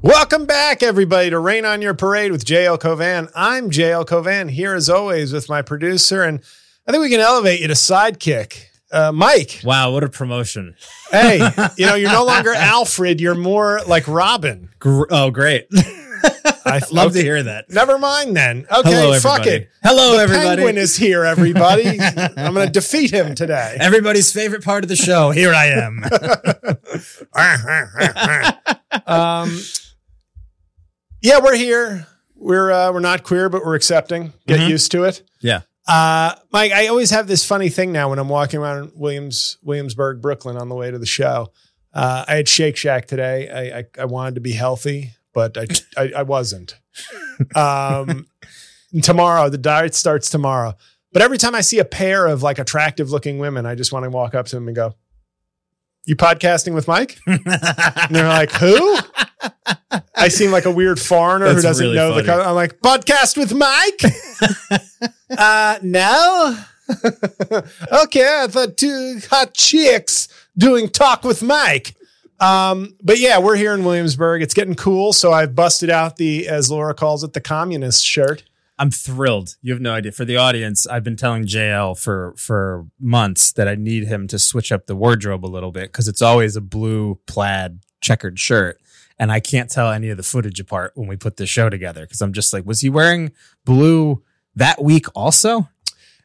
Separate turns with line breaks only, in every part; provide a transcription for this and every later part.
Welcome back, everybody, to Rain on Your Parade with JL Covan. I'm JL Covan here as always with my producer, and I think we can elevate you to sidekick. Uh, Mike,
Wow, what a promotion.
hey, you know, you're no longer Alfred, you're more like Robin.
Gr- oh, great.
I
Love to hear that.
Never mind then. Okay,
Hello,
fuck it.
Hello,
the
everybody.
Penguin is here, everybody. I'm going to defeat him today.
Everybody's favorite part of the show. Here I am.
um, yeah, we're here. We're uh, we're not queer, but we're accepting. Get
Mhm.
used to it.
yeah.
Uh, Mike, I always have this funny thing now when I'm walking around Williams, Williamsburg, Brooklyn on the way to the show. Uh, I had Shake Shack today. I, I, I wanted to be healthy, but I, I, I wasn't. Um, tomorrow, the diet starts tomorrow. But every time I see a pair of like attractive looking women, I just want to walk up to them and go, You podcasting with Mike? And they're like, Who? I seem like a weird foreigner who doesn't
really
know the.
funny.
Co- I'm like, podcast with Mike. uh, no. okay, I thought two hot chicks doing talk with Mike. Um, but yeah, we're here in Williamsburg. It's getting cool, so I've busted out the, as Laura calls it, the communist shirt.
I'm thrilled. You have no idea. For the audience, I've been telling JL for for months that I need him to switch up the wardrobe a little bit because it's always a blue plaid checkered shirt. And I can't tell any of the footage apart when we put this show together because I'm just like, was he wearing blue that week also?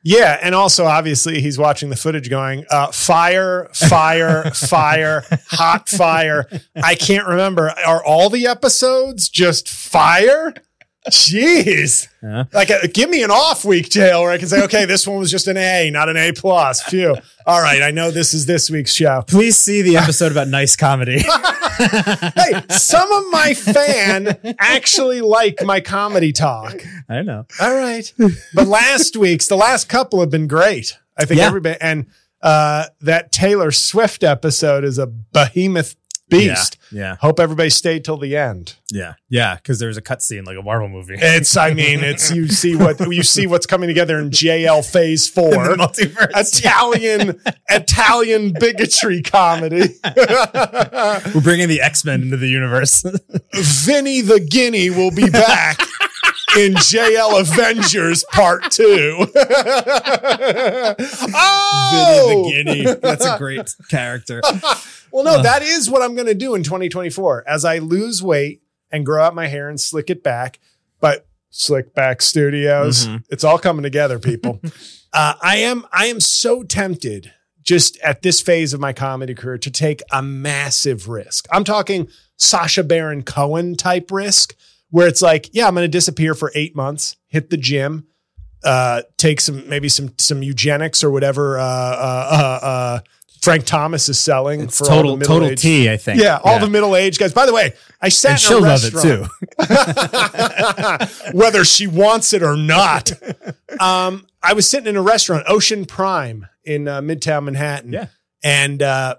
Yeah, and also obviously he's watching the footage going, uh, fire, fire, fire, hot fire. I can't remember. Are all the episodes just fire? Jeez.
Yeah.
Like, uh, give me an off week, JL, where I can say, okay, this one was just an A, not an A plus. Phew. All right, I know this is this week's show.
Please see the episode about nice comedy.
Hey, some of my fan actually like my comedy talk.
I know.
All right. But last week's, the last couple have been great. I think
Yeah.
everybody, and uh, that Taylor Swift episode is a behemoth beast.
Yeah.
Hope everybody stayed till the end.
Yeah. Yeah. Because there's a cutscene like a Marvel movie.
It's, I mean, it's you see what you see what's coming together in JL Phase Four.
multiverse.
Italian Italian bigotry comedy.
We're bringing the X Men into the universe.
Vinny the Guinea will be back in JL Avengers Part Two. oh,
Vinny the Guinea. That's a great character.
Well, no, that is what I'm going to do in 2024 as I lose weight and grow out my hair and slick it back. But Slick Back Studios,
Mhm.
it's all coming together, people. uh, I am I am so tempted just at this phase of my comedy career to take a massive risk. I'm talking Sacha Baron Cohen type risk, where it's like, yeah, I'm going to disappear for eight months, hit the gym, uh, take some maybe some some eugenics or whatever uh, uh, uh, uh, Frank Thomas is selling
It's
for
total total
middle-aged-
T, I think.
Yeah, all the middle aged guys. By the way, I sat
and
in
she'll
a
love it
restaurant,
too.
whether she wants it or not. Um, I was sitting in a restaurant, Ocean Prime in uh, Midtown Manhattan.
Yeah.
and uh,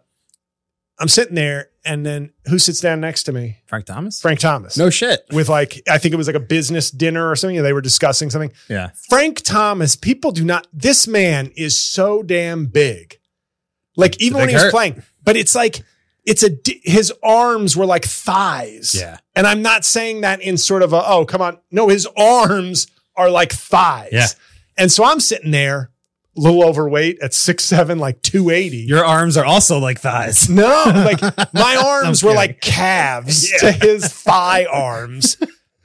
I'm sitting there, and then who sits down next to me?
Frank Thomas?
Frank Thomas.
No shit.
With like, I think it was like a business dinner or something. They were discussing something.
Yeah.
Frank Thomas, people do not, this man is so damn big. Like, even when he was
hurt.
playing, but it's like, it's a, his arms were like thighs.
Yeah.
And I'm not saying that in sort of a, oh, come on. No, his arms are like thighs.
Yeah.
And so I'm sitting there, a little overweight at six seven, like 280.
Your arms are also like thighs.
No, like my arms were
kidding.
like calves
Yeah.
to his thigh arms.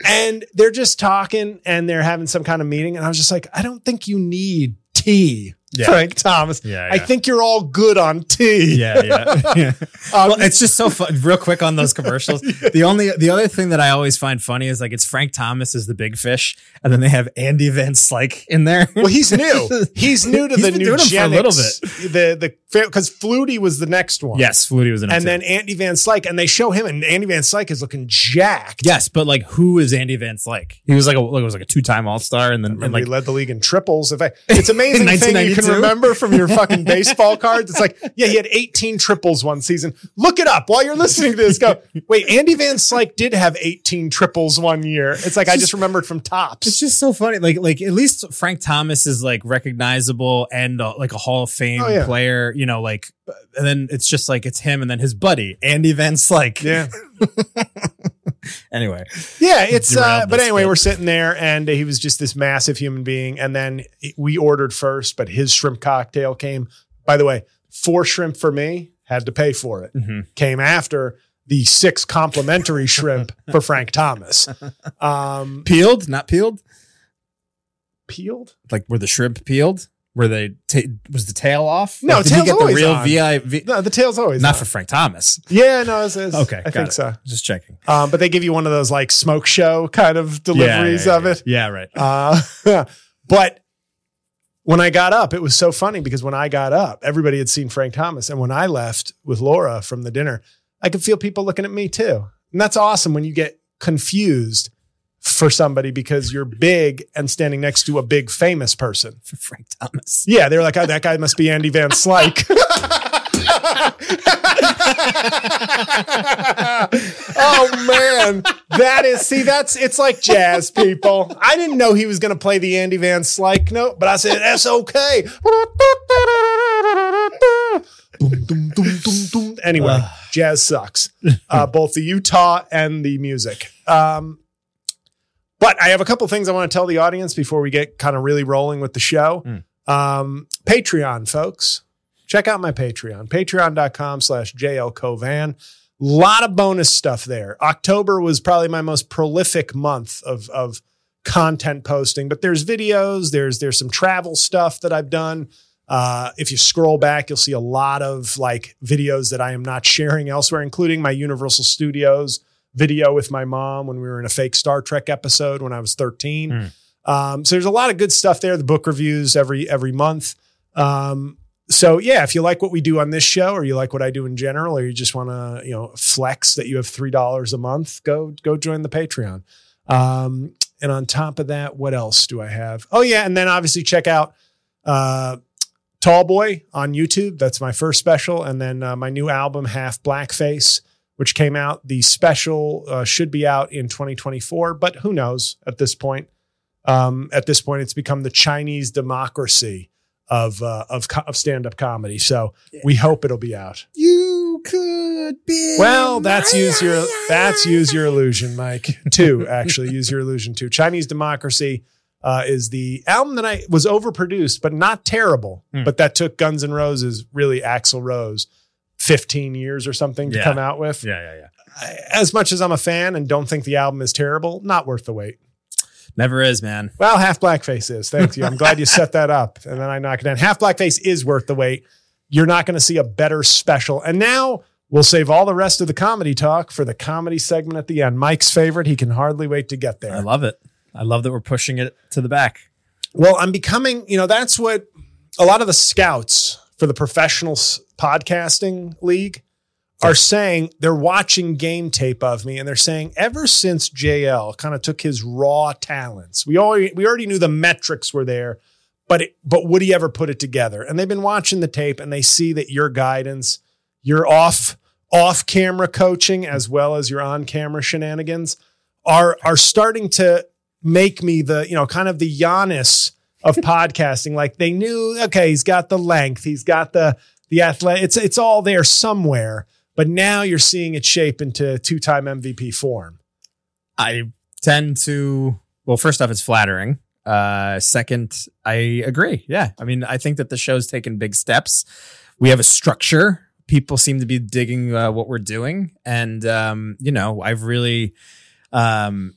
And they're just talking and they're having some kind of meeting. And I was just like, I don't think you need tea,
Yeah.
Frank Thomas.
Yeah,
I think you're all good on tea.
Yeah, yeah. yeah.
Um,
well, it's just so fun. Real quick on those commercials. The only the other thing that I always find funny is like it's Frank Thomas is the big fish, and then they have Andy Van Slyke in there.
well, he's new. He's new to
He's
the
been
new
doing 'em for a little bit.
The the because Flutie was the next one.
yes, Flutie was in it.
And then Andy Van Slyke, and they show him, and Andy Van Slyke is looking jacked.
yes, but like who is Andy Van Slyke? He was like a like, was like a two time All Star, and then and like
he led the league in triples. If I, it's amazing
In
thing you can
1992?
remember from your fucking baseball cards. It's like, yeah, he had 18 triples one season. Look it up while you're listening to this. Go, wait, Andy Van Slyke did have 18 triples one year. It's like I just remembered from
Topps.
It's
just so funny. Like, like at least Frank Thomas is like recognizable and uh, like a Hall of Fame
Oh, yeah.
player. You know, like, and then it's just like it's him and then his buddy Andy Van Slyke.
Yeah.
anyway,
Yeah, it's uh, but anyway,
bit.
we're sitting there and he was just this massive human being. And then we ordered first, but his shrimp cocktail came. By the way, four shrimp for me, had to pay for it.
Mhm.
Came after the six complimentary shrimp for Frank Thomas. Um,
peeled, not peeled.
peeled?
Like were the shrimp peeled? Were they? Ta- was the tail off?
No,
Like, did he
tail's
get the
always
real
on.
VI?
No, the tail's always
not
on.
for Frank Thomas.
Yeah, no, it's, it's,
Okay,
I think
it.
so.
Just checking.
Um, but they give you one of those like smoke show kind of deliveries
yeah,
of
yeah,
it.
Yeah, right.
Uh, but when I got up, it was so funny because when I got up, everybody had seen Frank Thomas. And when I left with Laura from the dinner, I could feel people looking at me too. And that's awesome when you get confused for somebody because you're big and standing next to a big famous person.
For Frank Thomas.
Yeah, they're like, oh, that guy must be Andy Van Slyke. oh man, that is see, that's it's like jazz people. I didn't know he was going to play the Andy Van Slyke note, but I said that's okay. Anyway, jazz sucks. Uh, both the Utah and the music. Um, but I have a couple things I want to tell the audience before we get kind of really rolling with the show. Um, Patreon, folks. Check out my Patreon, patreon.com slash jlcovan. A lot of bonus stuff there. October was probably my most prolific month of, of content posting, but there's videos, there's, there's some travel stuff that I've done. Uh, if you scroll back, you'll see a lot of like videos that I am not sharing elsewhere, including my Universal Studios video with my mom when we were in a fake Star Trek episode when I was 13.
Mm.
Um, so there's a lot of good stuff there. The book reviews every every month. Um, so yeah, if you like what we do on this show, or you like what I do in general, or you just want to you know flex that you have three dollars a month, go go join the Patreon. Um, and on top of that, what else do I have? Oh yeah, and then obviously check out uh, Tall Boy on YouTube. That's my first special, and then uh, my new album Half Blackface, which came out. The special uh, should be out in 2024, but who knows at this point. Um, at this point, it's become the Chinese democracy of uh, of, co- of stand up comedy. So we hope it'll be out.
You could be.
Well, that's use your that's use your illusion, Mike. Two actually use your illusion. Two Chinese democracy uh, is the album that I was overproduced, but not terrible.
Hmm.
But that took Guns N' Roses, really Axl Rose, fifteen years or something to
Yeah.
come out with.
Yeah, yeah, yeah.
I- As much as I'm a fan and don't think the album is terrible, not worth the wait.
Never is, man.
Well, half blackface is. Thank you. I'm glad you set that up. And then I knock it down. Half blackface is worth the wait. You're not going to see a better special. And now we'll save all the rest of the comedy talk for the comedy segment at the end. Mike's favorite. He can hardly wait to get there.
I love it. I love that we're pushing it to the back.
Well, I'm becoming, you know, that's what a lot of the scouts for the professional s- podcasting league are saying they're watching game tape of me and they're saying ever since JL kind of took his raw talents, we already we already knew the metrics were there, but it, but would he ever put it together? And they've been watching the tape and they see that your guidance, your off off camera coaching as well as your on camera shenanigans are are starting to make me the you know kind of the Giannis of podcasting. Like they knew, okay, he's got the length, he's got the the athletic. It's it's all there somewhere. But now you're seeing it shape into two time MVP form.
I tend to well, first off, it's flattering. Uh, second, I agree. Yeah, I mean, I think that the show's taken big steps. We have a structure. People seem to be digging uh, what we're doing, and um, you know, I've really, um,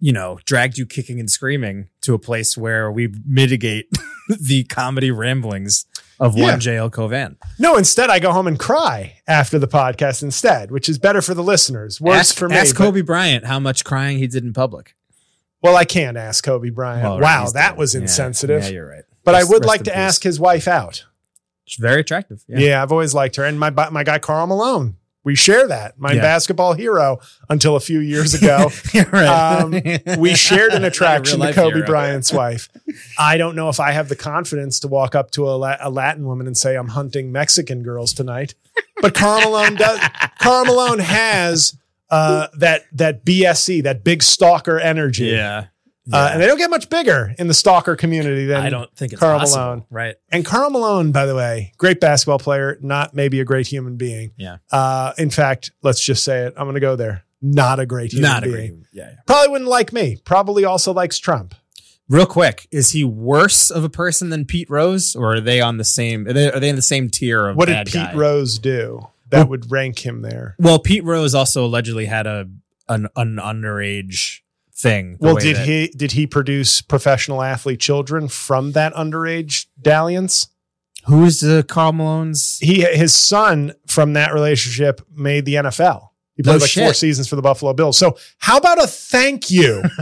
you know, dragged you kicking and screaming to a place where we mitigate the comedy ramblings of
Yeah.
one JL Covan.
No, instead I go home and cry after the podcast instead, which is better for the listeners. Worse
ask,
for me.
Ask
but-
Kobe Bryant how much crying he did in public.
well, I can't ask Kobe Bryant.
Well,
wow, that
dead.
was insensitive.
Yeah, you're right.
but I would like to
peace.
ask his wife out.
She's very attractive.
Yeah. I've always liked her. And my my guy Karl Malone. We share that. My
Yeah.
basketball hero until a few years ago. Um, we shared an attraction to Kobe
hero.
Bryant's wife. I don't know if I have the confidence to walk up to a, La- a Latin woman and say I'm hunting Mexican girls tonight. But Karl Malone does. Karl Malone has uh, that that BSE, that big stalker energy.
Yeah.
Uh, and they don't get much bigger in the stalker community than
I don't think it's
Karl
possible.
Malone.
Right.
And Karl Malone, by the way, great basketball player, not maybe a great human being.
Yeah.
Uh, in fact, let's just say it. I'm going to go there. not a great human
Not a
being.
great. Yeah, yeah.
Probably wouldn't like me. Probably also likes Trump.
Real quick, is he worse of a person than Pete Rose, or are they on the same? Are they, are they in the same tier of
What did Pete
guy?
Rose do that
Well-
would rank him there?
Well, Pete Rose also allegedly had a an, an underage thing.
Well, did
that-
he did he produce professional athlete children from that underage dalliance?
Who's the Karl Malone's?
He his son from that relationship made the NFL. He played
No
like four seasons for the Buffalo Bills. So how about a thank you?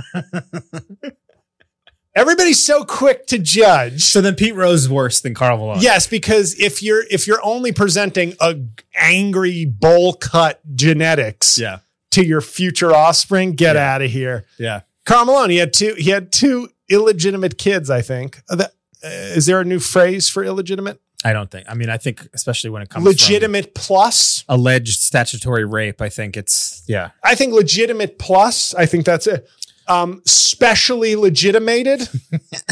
Everybody's so quick to judge.
So then Pete Rose is worse than Karl Malone.
Yes, because if you're if you're only presenting a angry bowl cut genetics
Yeah.
To your future offspring, get
Yeah.
out of here.
Yeah.
Karl Malone, he had two he had two illegitimate kids, I think. Uh, is there a new phrase for illegitimate?
I don't think. I mean, I think especially when it comes
Legitimate plus?
alleged statutory rape, I think it's yeah.
I think legitimate plus. I think that's it. Um, specially legitimated,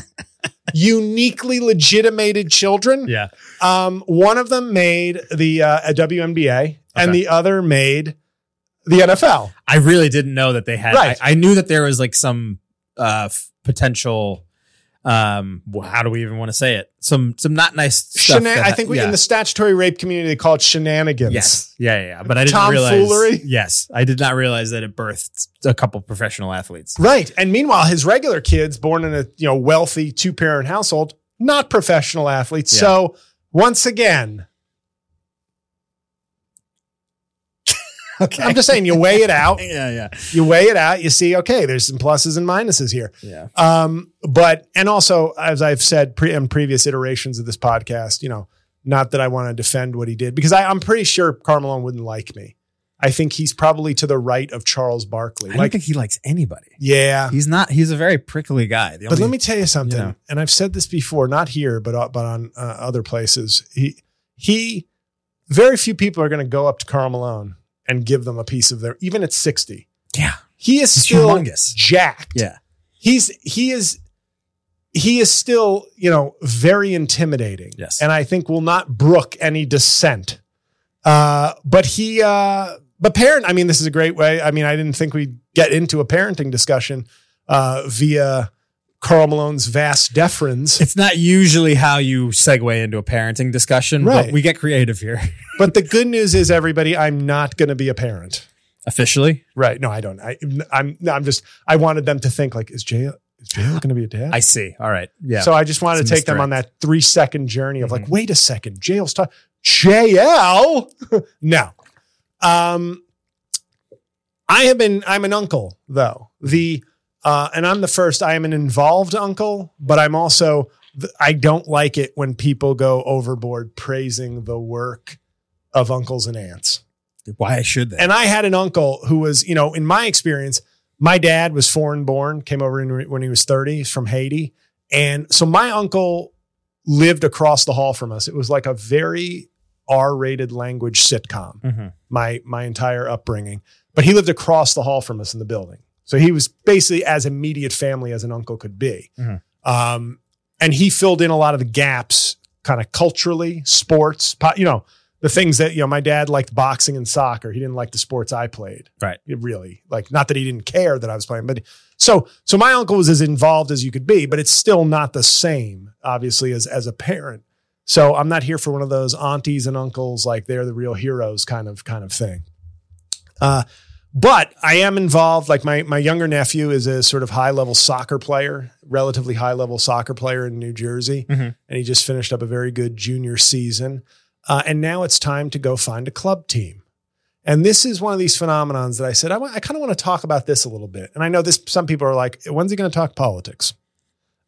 uniquely legitimated children.
Yeah.
Um, one of them made the uh, WNBA, and the other made the NFL.
I really didn't know that they had.
Right.
I, I knew that there was like some uh, f- potential. Um, how do we even want to say it? Some some not nice stuff.
Shenan-
that
I think we,
yeah.
in the statutory rape community they call it shenanigans.
Yes. Yeah, yeah, yeah. But I didn't
Tomfoolery?
realize. Yes, I did not realize that it birthed a couple professional athletes.
Right. And meanwhile, his regular kids, born in a you know wealthy two parent household, not professional athletes.
Yeah.
So once again,
Okay.
I'm just saying you weigh it out.
yeah, yeah,
You weigh it out. You see, okay, there's some pluses and minuses here.
yeah.
Um, but and also, as I've said pre- in previous iterations of this podcast, you know, not that I want to defend what he did because I, I'm pretty sure Karl Malone wouldn't like me. I think he's probably to the right of Charles Barkley.
I don't
Like,
think he likes anybody.
yeah.
He's not. He's a very prickly guy. The
But
only-
let me tell you something,
you know.
and I've said this before, not here, but uh, but on uh, other places. He he, very few people are going to go up to Karl Malone and give them a piece of their, even at sixty.
Yeah.
He is
He's
still
humongous.
jacked.
Yeah.
he's he is he is still you know very intimidating.
Yes.
and I think will not brook any dissent. Uh, but he uh, but parent. I mean, this is a great way. I mean, I didn't think we'd get into a parenting discussion uh, via Karl Malone's vast deference.
It's not usually how you segue into a parenting discussion,
Right.
but we get creative here.
But the good news is, everybody, I'm not going to be a parent.
Officially,
Right? No, I don't. I, I'm. I'm just. I wanted them to think like, is Jay is Jay going to be a dad?
I see. All right. Yeah.
So I just wanted
It's
to take them on that three second journey of like,
Mhm.
wait a second, JL's talk JL. no. Um I have been I'm an uncle though. The uh and I'm the first I am an involved uncle, but I'm also I don't like it when people go overboard praising the work of uncles and aunts.
Why should they?
And I had an uncle who was, you know, in my experience, my dad was foreign born, came over in, when he was 30, he's from Haiti. And so my uncle lived across the hall from us. It was like a very R-rated language sitcom,
Mhm.
my my entire upbringing. But he lived across the hall from us in the building. So he was basically as immediate family as an uncle could be.
Mhm.
Um, and he filled in a lot of the gaps kind of culturally, sports, po- you know, the things that, you know, my dad liked boxing and soccer. He didn't like the sports I played.
Right.
It really, like, not that he didn't care that I was playing, but so, so my uncle was as involved as you could be, but it's still not the same, obviously, as, as a parent. So I'm not here for one of those aunties and uncles, like they're the real heroes kind of, kind of thing. Uh, but I am involved. Like my my younger nephew is a sort of high level soccer player, relatively high level soccer player in New Jersey,
Mhm.
and he just finished up a very good junior season. Uh, and now it's time to go find a club team. And this is one of these phenomenons that I said I, kind of want to talk about this a little bit. And I know this. Some people are like, "When's he going to talk politics?"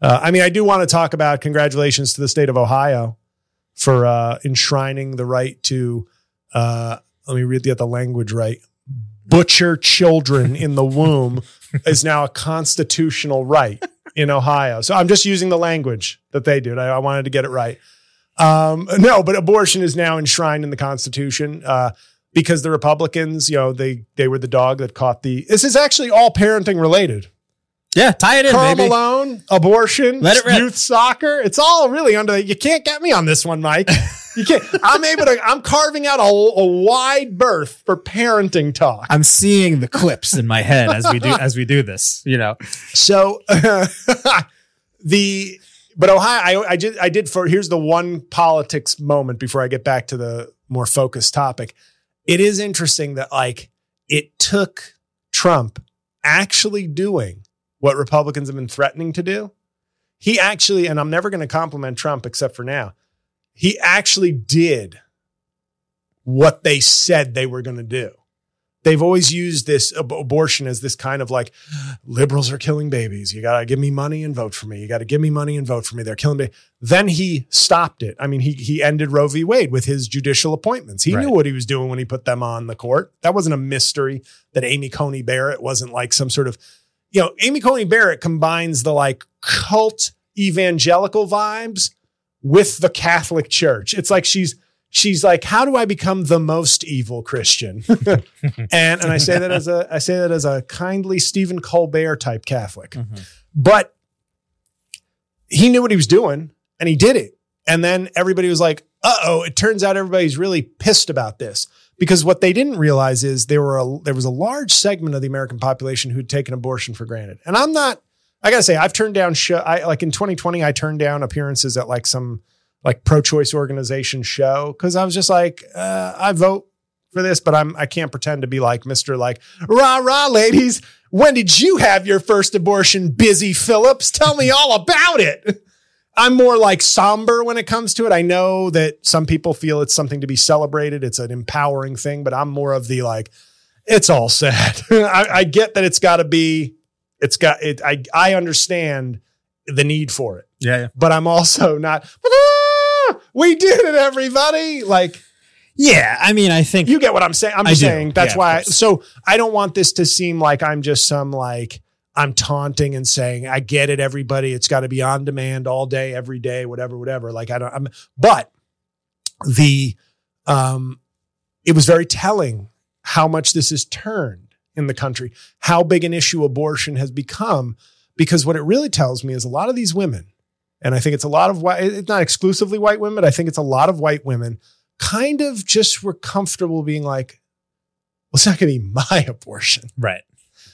Uh, I mean, I do want to talk about congratulations to the state of Ohio for uh, enshrining the right to. Uh, let me read the, the language right butcher children in the womb is now a constitutional right in Ohio. So I'm just using the language that they did. I, I wanted to get it right. Um, no, but abortion is now enshrined in the Constitution uh, because the Republicans, you know, they they were the dog that caught the. This is actually all parenting related.
Yeah, tie it in,
Carl
baby.
Malone, abortion,
Let it rip.
youth soccer. It's all really under. You can't get me on this one, Mike. You can't. I'm able to. I'm carving out a, a wide berth for parenting talk.
I'm seeing the clips in my head as we do as we do this. You know,
So the but Ohio, I I did I did for here's the one politics moment before I get back to the more focused topic. It is interesting that like it took Trump actually doing what Republicans have been threatening to do. He actually, and I'm never going to compliment Trump except for now. He actually did what they said they were going to do. They've always used this ab- abortion as this kind of like liberals are killing babies. You got to give me money and vote for me. You got to give me money and vote for me. They're killing babies. Then he stopped it. I mean, he he ended Roe v. Wade with his judicial appointments. He
Right.
knew what he was doing when he put them on the court. That wasn't a mystery that Amy Coney Barrett wasn't like some sort of, you know, Amy Coney Barrett combines the like cult evangelical vibes with the Catholic Church. It's like she's she's like, how do I become the most evil Christian? and and I say that as a I say that as a kindly Stephen Colbert type Catholic. But he knew what he was doing and he did it. And then everybody was like, uh oh, it turns out everybody's really pissed about this. Because what they didn't realize is there were a, there was a large segment of the American population who'd taken abortion for granted. And I'm not, I gotta say, I've turned down show. I like in 2020, I turned down appearances at like some like pro-choice organization show because I was just like, uh, I vote for this, but I'm I can't pretend to be like Mister like rah rah ladies. When did you have your first abortion, Busy Phillips? Tell me all about it. I'm more like somber when it comes to it. I know that some people feel it's something to be celebrated. It's an empowering thing, but I'm more of the like, it's all sad. I, I get that it's got to be, it's got it. I I understand the need for it
yeah, yeah,
but I'm also not. "Ah, we did it, everybody! Like
yeah. I mean, I think
you get what I'm saying. I'm just saying that's
Yeah,
why.
course.
so I don't want this to seem like I'm just some like I'm taunting and saying I get it, everybody. It's got to be on demand all day, every day, whatever, whatever. Like I don't. I'm. But the um, it was very telling how much this has turned in the country, how big an issue abortion has become. Because what it really tells me is a lot of these women, and I think it's a lot of white, it's not exclusively white women, but I think it's a lot of white women kind of just were comfortable being like, well, it's not going to be my abortion,
right,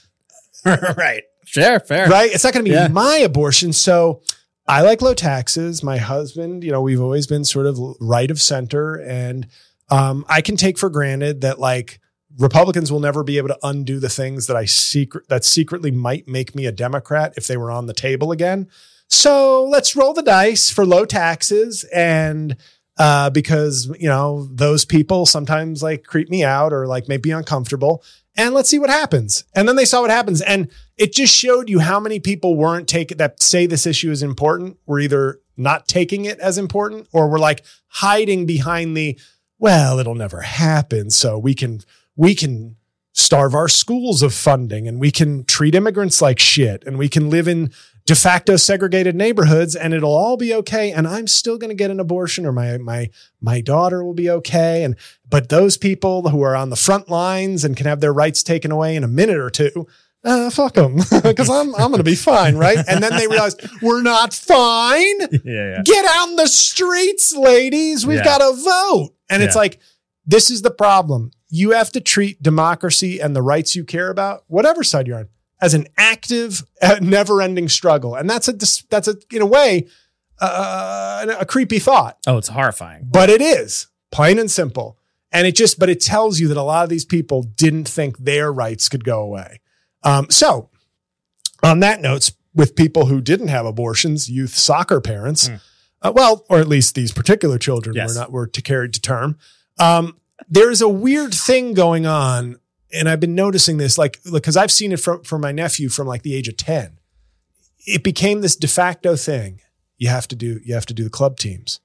right. Sure, fair.
right? It's not going to be
Yeah.
my abortion. So I like low taxes. My husband, you know, we've always been sort of right of center. And um, I can take for granted that like Republicans will never be able to undo the things that I secret that secretly might make me a Democrat if they were on the table again. So let's roll the dice for low taxes and uh, because you know those people sometimes like creep me out or like make me uncomfortable. And let's see what happens. And then they saw what happens. And it just showed you how many people weren't taking that say this issue is important were either not taking it as important or were like hiding behind the well it'll never happen so we can we can starve our schools of funding and we can treat immigrants like shit and we can live in de facto segregated neighborhoods and it'll all be okay and I'm still going to get an abortion or my my my daughter will be okay and but those people who are on the front lines and can have their rights taken away in a minute or two uh, fuck them because I'm I'm going to be fine right and then they realize we're not fine
Yeah, yeah.
get out in the streets, ladies. We've
Yeah.
got to vote. And it's like, this is the problem. You have to treat democracy and the rights you care about, whatever side you're on, as an active, uh, never-ending struggle. And that's a that's a in a way uh, a creepy thought,
Oh, it's horrifying.
but it is plain and simple. And it just, but it tells you that a lot of these people didn't think their rights could go away. Um, so, on that note, with people who didn't have abortions, youth soccer parents,
Mm.
uh, well, or at least these particular children
Yes.
were not were to carried to term. Um, there is a weird thing going on, and I've been noticing this, like because I've seen it from from my nephew from like the age of ten. It became this de facto thing. You have to do you have to do the club teams.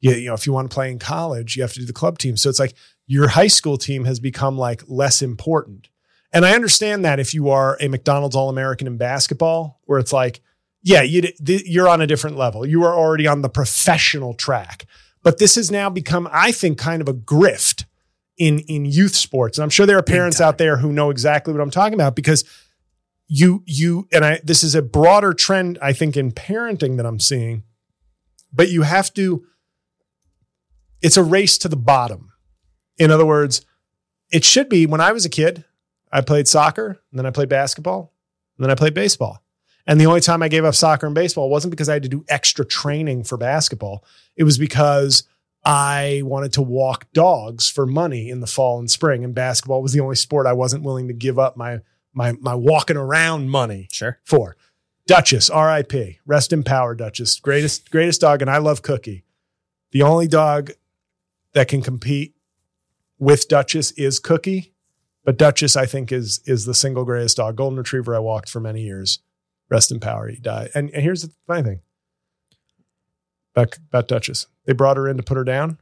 You, you know, if you want to play in college, you have to do the club team. So it's like your high school team has become like less important. And I understand that if you are a McDonald's All American in basketball, where it's like, yeah, you, you're on a different level. You are already on the professional track. But this has now become, I think, kind of a grift in in youth sports. And I'm sure there are parents out there who know exactly what I'm talking about because you you and I this is a broader trend I think in parenting that I'm seeing. But you have to it's a race to the bottom. In other words, it should be when I was a kid, I played soccer, and then I played basketball, and then I played baseball. And the only time I gave up soccer and baseball wasn't because I had to do extra training for basketball. It was because I wanted to walk dogs for money in the fall and spring. And basketball was the only sport I wasn't willing to give up my my my walking around money
Sure.
for. Duchess, R.I.P. Rest in power, Duchess. Greatest greatest dog, and I love Cookie. The only dog that can compete with Duchess is Cookie, but Duchess I think is is the single greatest dog. Golden Retriever I walked for many years. Rest in power. He died. And, and here's the funny thing about, about Duchess. They brought her in to put her down.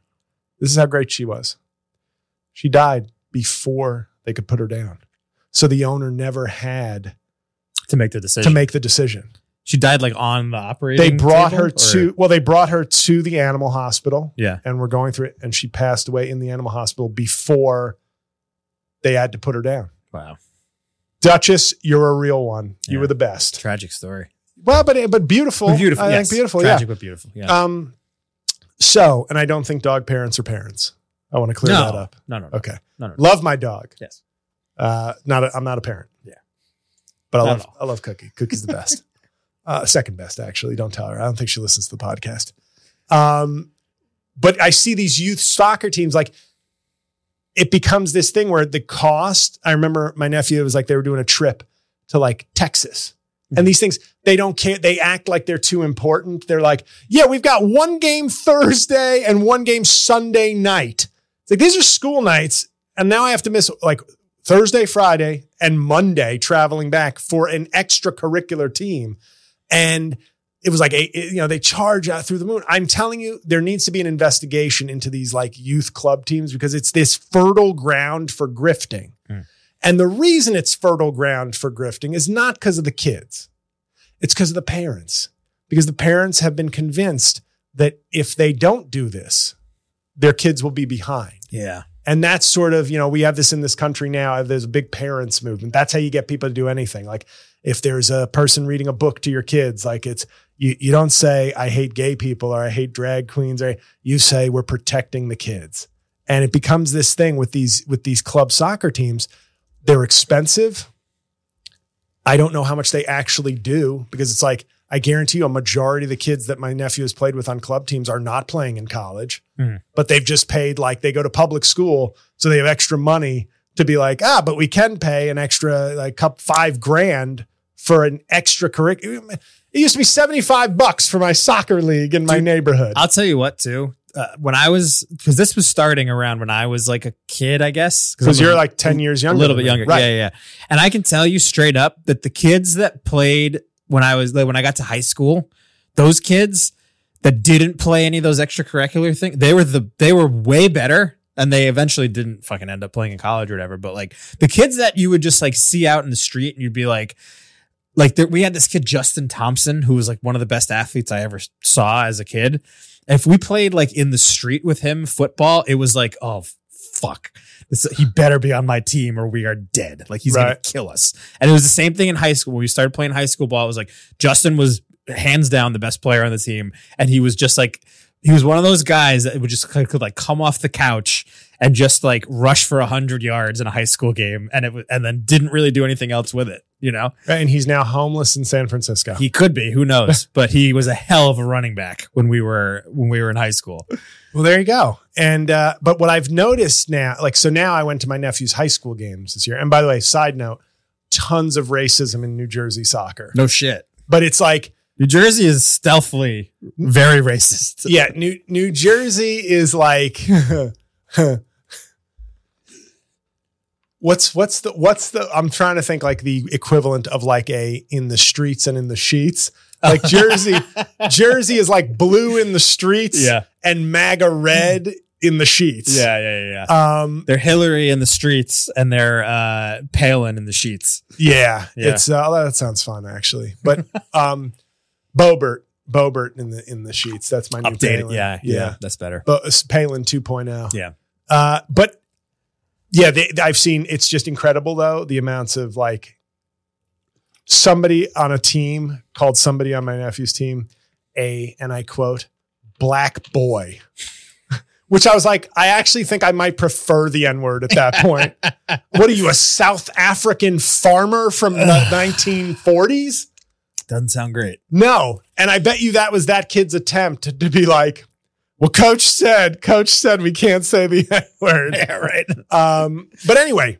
This is how great she was. She died before they could put her down. So the owner never had
To make the decision.
to make the decision.
she died like on the operating.
They brought her
or-
to well, they brought her to the animal hospital
Yeah.
and we're going through it, and she passed away in the animal hospital before they had to put her down.
Wow.
Duchess, you're a real one. You were the best.
Tragic story.
Well, but but beautiful.
beautiful.
I
yes.
think beautiful.
Tragic but beautiful. Yeah.
Yeah. Um. So, and I don't think dog parents are parents. I want to clear
no.
that up.
No, no, no.
Okay.
No, no, no.
Love my dog.
Yes.
Uh. Not. A, I'm not a parent.
Yeah.
But I
Not
love. I love Cookie. Cookie's the best. uh, second best, actually. Don't tell her. I don't think she listens to the podcast. Um. But I see these youth soccer teams like. It becomes this thing where the cost. I remember my nephew was like they were doing a trip to like Texas. And these things, they don't care. They act like they're too important. They're like, yeah, we've got one game Thursday and one game Sunday night. It's like these are school nights. And now I have to miss like Thursday, Friday, and Monday traveling back for an extracurricular team. And it was like, a, you know, they charge out through the moon. I'm telling you, there needs to be an investigation into these like youth club teams because it's this fertile ground for grifting. Hmm. And the reason it's fertile ground for grifting is not because of the kids. It's because of the parents. Because the parents have been convinced that if they don't do this, their kids will be behind.
Yeah.
And that's sort of, you know, we have this in this country now. Uh, there's a big parents movement. That's how you get people to do anything. Like if there's a person reading a book to your kids, like it's, you, you don't say, I hate gay people or I hate drag queens, or you say, we're protecting the kids. And it becomes this thing with these, with these club soccer teams. They're expensive. I don't know how much they actually do because it's like, I guarantee you a majority of the kids that my nephew has played with on club teams are not playing in college, but they've just paid like they go to public school. So they have extra money to be like, ah, but we can pay an extra like cup five grand for an extra curriculum. It used to be 75 bucks for my soccer league in my neighborhood.
I'll tell you what, too. Uh, when I was, because this was starting around when I was like a kid, I guess.
Because you're like 10 years younger,
a
little
bit younger.
Right.
Yeah, yeah, yeah. And I can tell you straight up that the kids that played when I was like, when I got to high school, those kids that didn't play any of those extracurricular things, they were the they were way better. And they eventually didn't fucking end up playing in college or whatever. But like the kids that you would just like see out in the street and you'd be like, like there, we had this kid Justin Thompson who was like one of the best athletes I ever saw as a kid. If we played like in the street with him football, it was like, oh fuck, this, he better be on my team or we are dead. Like he's gonna kill us. And it was the same thing in high school when we started playing high school ball. It was like Justin was hands down the best player on the team, and he was just like he was one of those guys that would just could, could like come off the couch and just like rush for hundred yards in a high school game, and it and then didn't really do anything else with it. You know,
Right, And he's now homeless in San Francisco.
he could be, who knows? but he was a hell of a running back when we were when we were in high school.
Well, there you go. And uh, but what I've noticed now, like so now I went to my nephew's high school games this year. And by the way, side note, tons of racism in New Jersey soccer.
No shit.
But it's like,
New Jersey is stealthily very racist.
yeah, New New Jersey is like What's what's the what's the I'm trying to think like the equivalent of like a in the streets and in the sheets. Like Jersey, Jersey is like blue in the streets
Yeah.
and MAGA red in the sheets.
Yeah, yeah, yeah, yeah.
Um,
They're Hillary in the streets and they're uh, Palin in the sheets.
Yeah,
Yeah.
it's uh, that sounds fun actually. But um, Boebert, Boebert in the in the sheets. That's my new
Updated.
Palin.
Yeah, yeah,
yeah.
That's better.
But Palin 2.0.
Yeah.
Uh, but yeah, they, I've seen. It's just incredible though the amounts of like somebody on a team called somebody on my nephew's team a and I quote black boy, which I was like, I actually think I might prefer the N word at that point. what are you, a South African farmer from the 1940s?
Doesn't sound great.
No. And I bet you that was that kid's attempt to, to be like, well, coach said, coach said we can't say the N word.
Yeah, right.
Um, but anyway,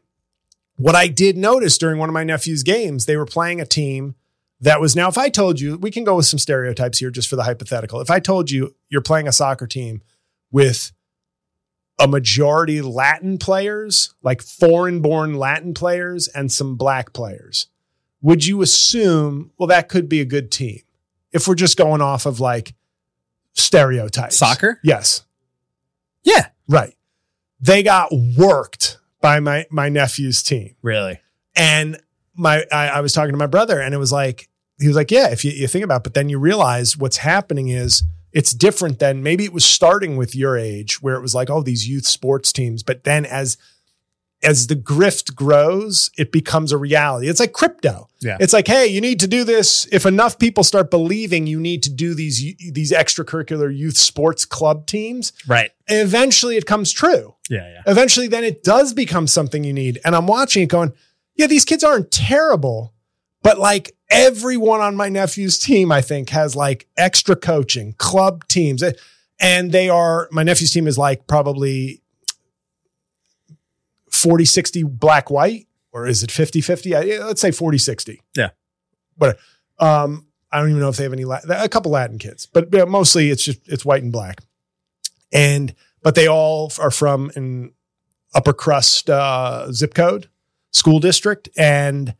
what I did notice during one of my nephew's games, they were playing a team that was now, if I told you, we can go with some stereotypes here just for the hypothetical. If I told you you're playing a soccer team with a majority Latin players, like foreign born Latin players, and some black players, would you assume, well, that could be a good team? If we're just going off of like stereotypes.
Soccer?
Yes.
Yeah.
Right. They got worked by my my nephew's team.
Really?
And my I, I was talking to my brother and it was like he was like, Yeah, if you, you think about it, but then you realize what's happening is it's different than maybe it was starting with your age where it was like, oh, these youth sports teams. But then as as the grift grows, it becomes a reality. It's like crypto.
Yeah.
It's like, hey, you need to do this. If enough people start believing you need to do these these extracurricular youth sports club teams,
Right.
eventually it comes true.
Yeah, yeah.
Eventually, then it does become something you need. And I'm watching it going, yeah, these kids aren't terrible, but like everyone on my nephew's team, I think, has like extra coaching, club teams. And they are, my nephew's team is like probably 40, 60 black, white, or is it 50, 50? Let's say 40, 60.
Yeah.
But, um, I don't even know if they have any, a couple Latin kids, but mostly it's just, it's white and black. And, but they all are from an upper crust uh, zip code school district and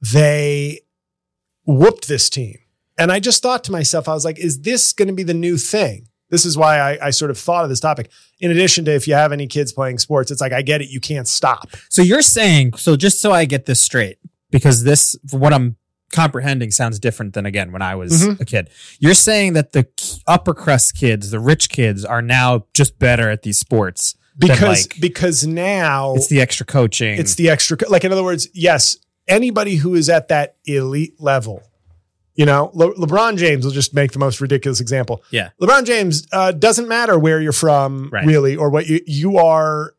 they whooped this team. And I just thought to myself, I was like, is this going to be the new thing? This is why I, I, sort of thought of this topic. In addition to if you have any kids playing sports, it's like, I get it. You can't stop.
So you're saying, so just so I get this straight, because this, what I'm comprehending sounds different than again when I was
Mhm.
a kid. You're saying that the upper crust kids, the rich kids, are now just better at these sports
Because,
like,
because now
it's the extra coaching.
It's the extra, like in other words, yes, anybody who is at that elite level, you know, Le- LeBron James will just make the most ridiculous example.
Yeah.
LeBron James uh, doesn't matter where you're from,
Right.
really, or what you you are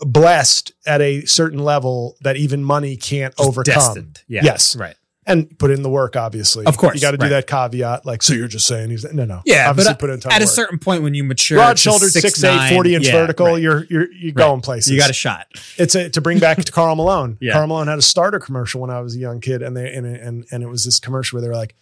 blessed at a certain level that even money can't
just
overcome.
destined. Yeah.
Yes.
Right.
And put in the work, obviously.
Of course,
you got to do
right.
that caveat. Like, so you're just saying he's no, no.
Yeah.
obviously
but
put in time
at a certain point when you mature,
broad shouldered, six, eight, 40 inch
yeah,
vertical,
right.
you're you're you're
Right.
going places.
you got a shot.
It's a, to bring back to Karl Malone.
Yeah.
Karl Malone had a starter commercial when I was a young kid, and they and and and it was this commercial where they were like,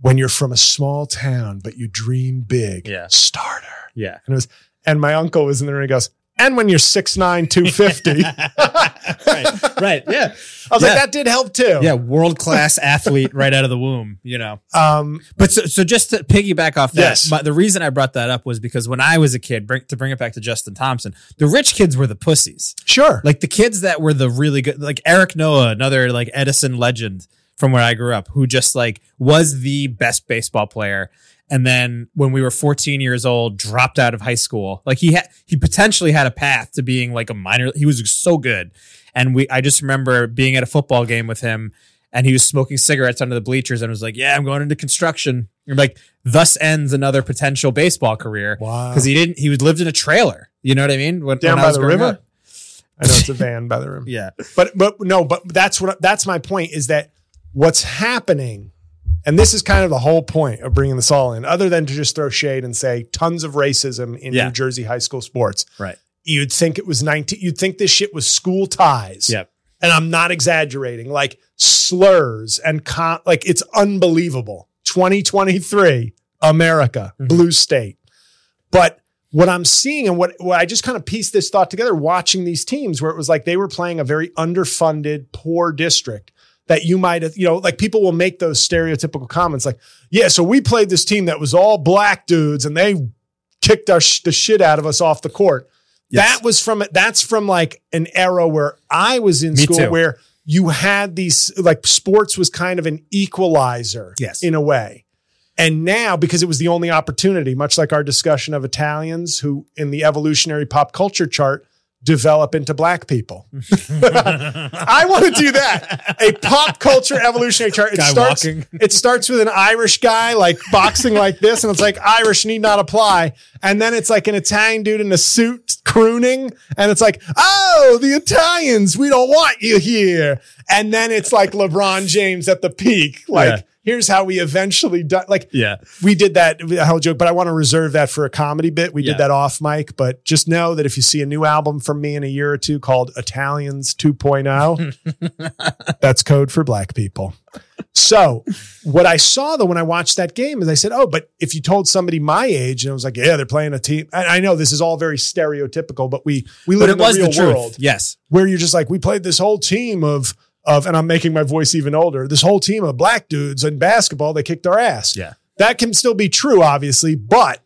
"When you're from a small town but you dream big,
Yeah.
starter."
Yeah.
And it was, and my uncle was in there and he goes, "And when you're 6'9", 250.
right. Right. Yeah.
I was
Yeah.
like, that did help too.
Yeah. World class athlete right out of the womb, you know.
Um.
But so, so just to piggyback off that,
Yes.
but the reason I brought that up was because when I was a kid, bring, to bring it back to Justin Thompson, the rich kids were the pussies.
Sure.
Like the kids that were the really good, like Eric Noah, another like Edison legend from where I grew up, who just like was the best baseball player. And then when we were 14 years old, dropped out of high school. Like he had, he potentially had a path to being like a minor. He was so good. And we, I just remember being at a football game with him and he was smoking cigarettes under the bleachers and was like, yeah, I'm going into construction. And like, thus ends another potential baseball career.
wow.
Cause he didn't, he was lived in a trailer. You know what I mean? When,
Down
when
by the river?
up.
I know it's a van by the room.
Yeah.
but but no, but that's what that's my point is that what's happening, and this is kind of the whole point of bringing this all in, other than to just throw shade and say tons of racism in
Yeah.
New Jersey high school sports.
Right.
You'd think it was nineteen. You'd think this shit was school ties.
Yep.
and I'm not exaggerating. Like slurs and con- like it's unbelievable. 2023 America,
Mhm.
blue state, but what I'm seeing and what, what I just kind of pieced this thought together watching these teams where it was like they were playing a very underfunded, poor district that you might have, you know, like people will make those stereotypical comments like, yeah, so we played this team that was all black dudes and they kicked our sh- the shit out of us off the court.
Yes.
That was from, that's from like an era where I was in
Me
school
too.
where you had these, like sports was kind of an equalizer
Yes.
in a way. And now, because it was the only opportunity, much like our discussion of Italians who in the evolutionary pop culture chart develop into black people. I want to do that. A pop culture evolutionary chart. It
Guy
starts,
walking.
it starts with an Irish guy like boxing like this, and it's like Irish need not apply. And then it's like an Italian dude in a suit crooning, and it's like, oh, the Italians, we don't want you here. And then it's like LeBron James at the peak. Like,
Yeah.
Here's how we eventually done. Like,
Yeah.
we did that whole joke, but I want to reserve that for a comedy bit. We
Yeah.
did that off mic, but just know that if you see a new album from me in a year or two called Italians 2.0, that's code for black people. So, what I saw though when I watched that game is I said, "Oh, but if you told somebody my age and I was like, yeah, they're playing a team." And I know this is all very stereotypical, but we we live
But
in the real
the
world
Yes.
where you're just like, we played this whole team of of, and I'm making my voice even older. This whole team of black dudes in basketball, they kicked our ass.
Yeah.
That can still be true, obviously, but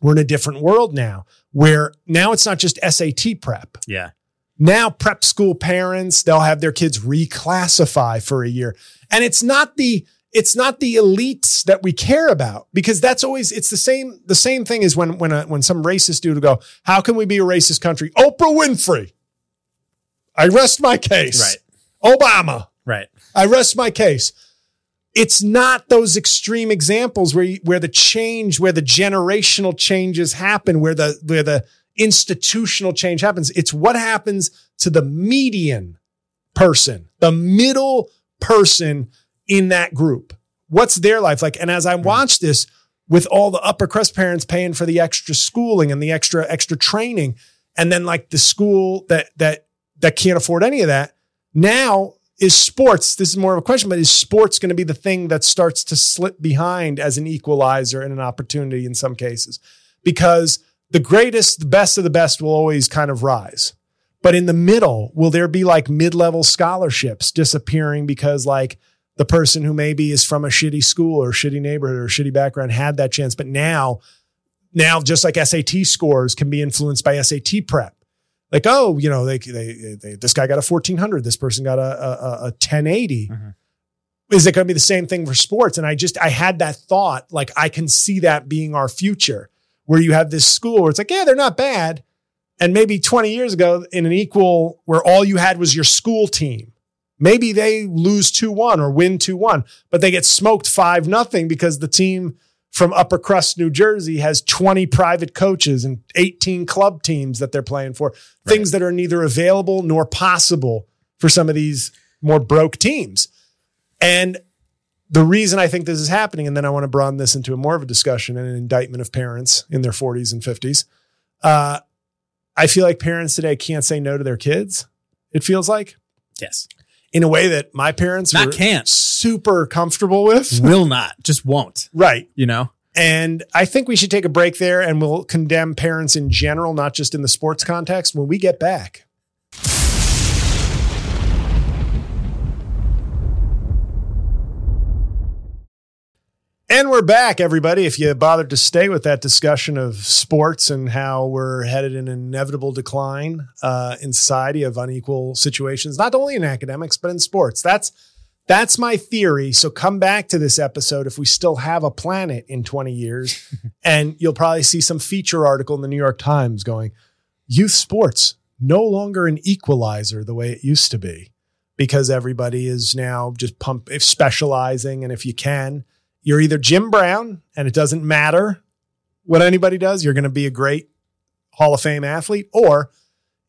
we're in a different world now where now it's not just SAT prep.
Yeah.
Now prep school parents, they'll have their kids reclassify for a year. And it's not the it's not the elites that we care about because that's always it's the same the same thing as when when a, when some racist dude will go, "How can we be a racist country?" Oprah Winfrey. I rest my case.
Right.
Obama.
Right.
I rest my case. It's not those extreme examples where you, where the change, where the generational changes happen, where the where the institutional change happens. It's what happens to the median person, the middle person in that group. What's their life like? And as I mm-hmm. watch this with all the upper crust parents paying for the extra schooling and the extra extra training, and then like the school that that that can't afford any of that, now is sports. This is more of a question, but is sports going to be the thing that starts to slip behind as an equalizer and an opportunity in some cases? Because the greatest, the best of the best will always kind of rise. But in the middle, will there be like mid level scholarships disappearing because like the person who maybe is from a shitty school or shitty neighborhood or shitty background had that chance, but now, now just like SAT scores can be influenced by SAT prep like oh you know they, they, they this guy got a 1400 this person got a, a, a 1080
Mhm.
is it going to be the same thing for sports? And i just i had that thought like i can see that being our future where you have this school where it's like yeah they're not bad. And maybe 20 years ago in an equal where all you had was your school team. Maybe they lose 2-1 or win 2-1 but they get smoked 5 nothing because the team from upper crust new jersey has 20 private coaches and 18 club teams that they're playing for. Things that are neither available nor possible for some of these more broke teams. And the reason i think this is happening and then i want to broaden this into a more of a discussion and an indictment of parents in their 40s and 50s uh, i feel like parents today can't say no to their kids it feels like.
Yes.
In a way that my parents
Not
were
can't.
super comfortable with
Will not. Just won't.
right
You know?
and I think we should take a break there and we'll condemn parents in general, not just in the sports context, when we get back. And we're back, everybody. If you bothered to stay with that discussion of sports and how we're headed in an inevitable decline uh, in society of unequal situations, not only in academics, but in sports. That's that's my theory. So come back to this episode if we still have a planet in 20 years, and you'll probably see some feature article in the New York Times going, Youth sports no longer an equalizer the way it used to be because everybody is now just pump if specializing. And if you can, you're either Jim Brown and it doesn't matter what anybody does, you're going to be a great Hall of Fame athlete, or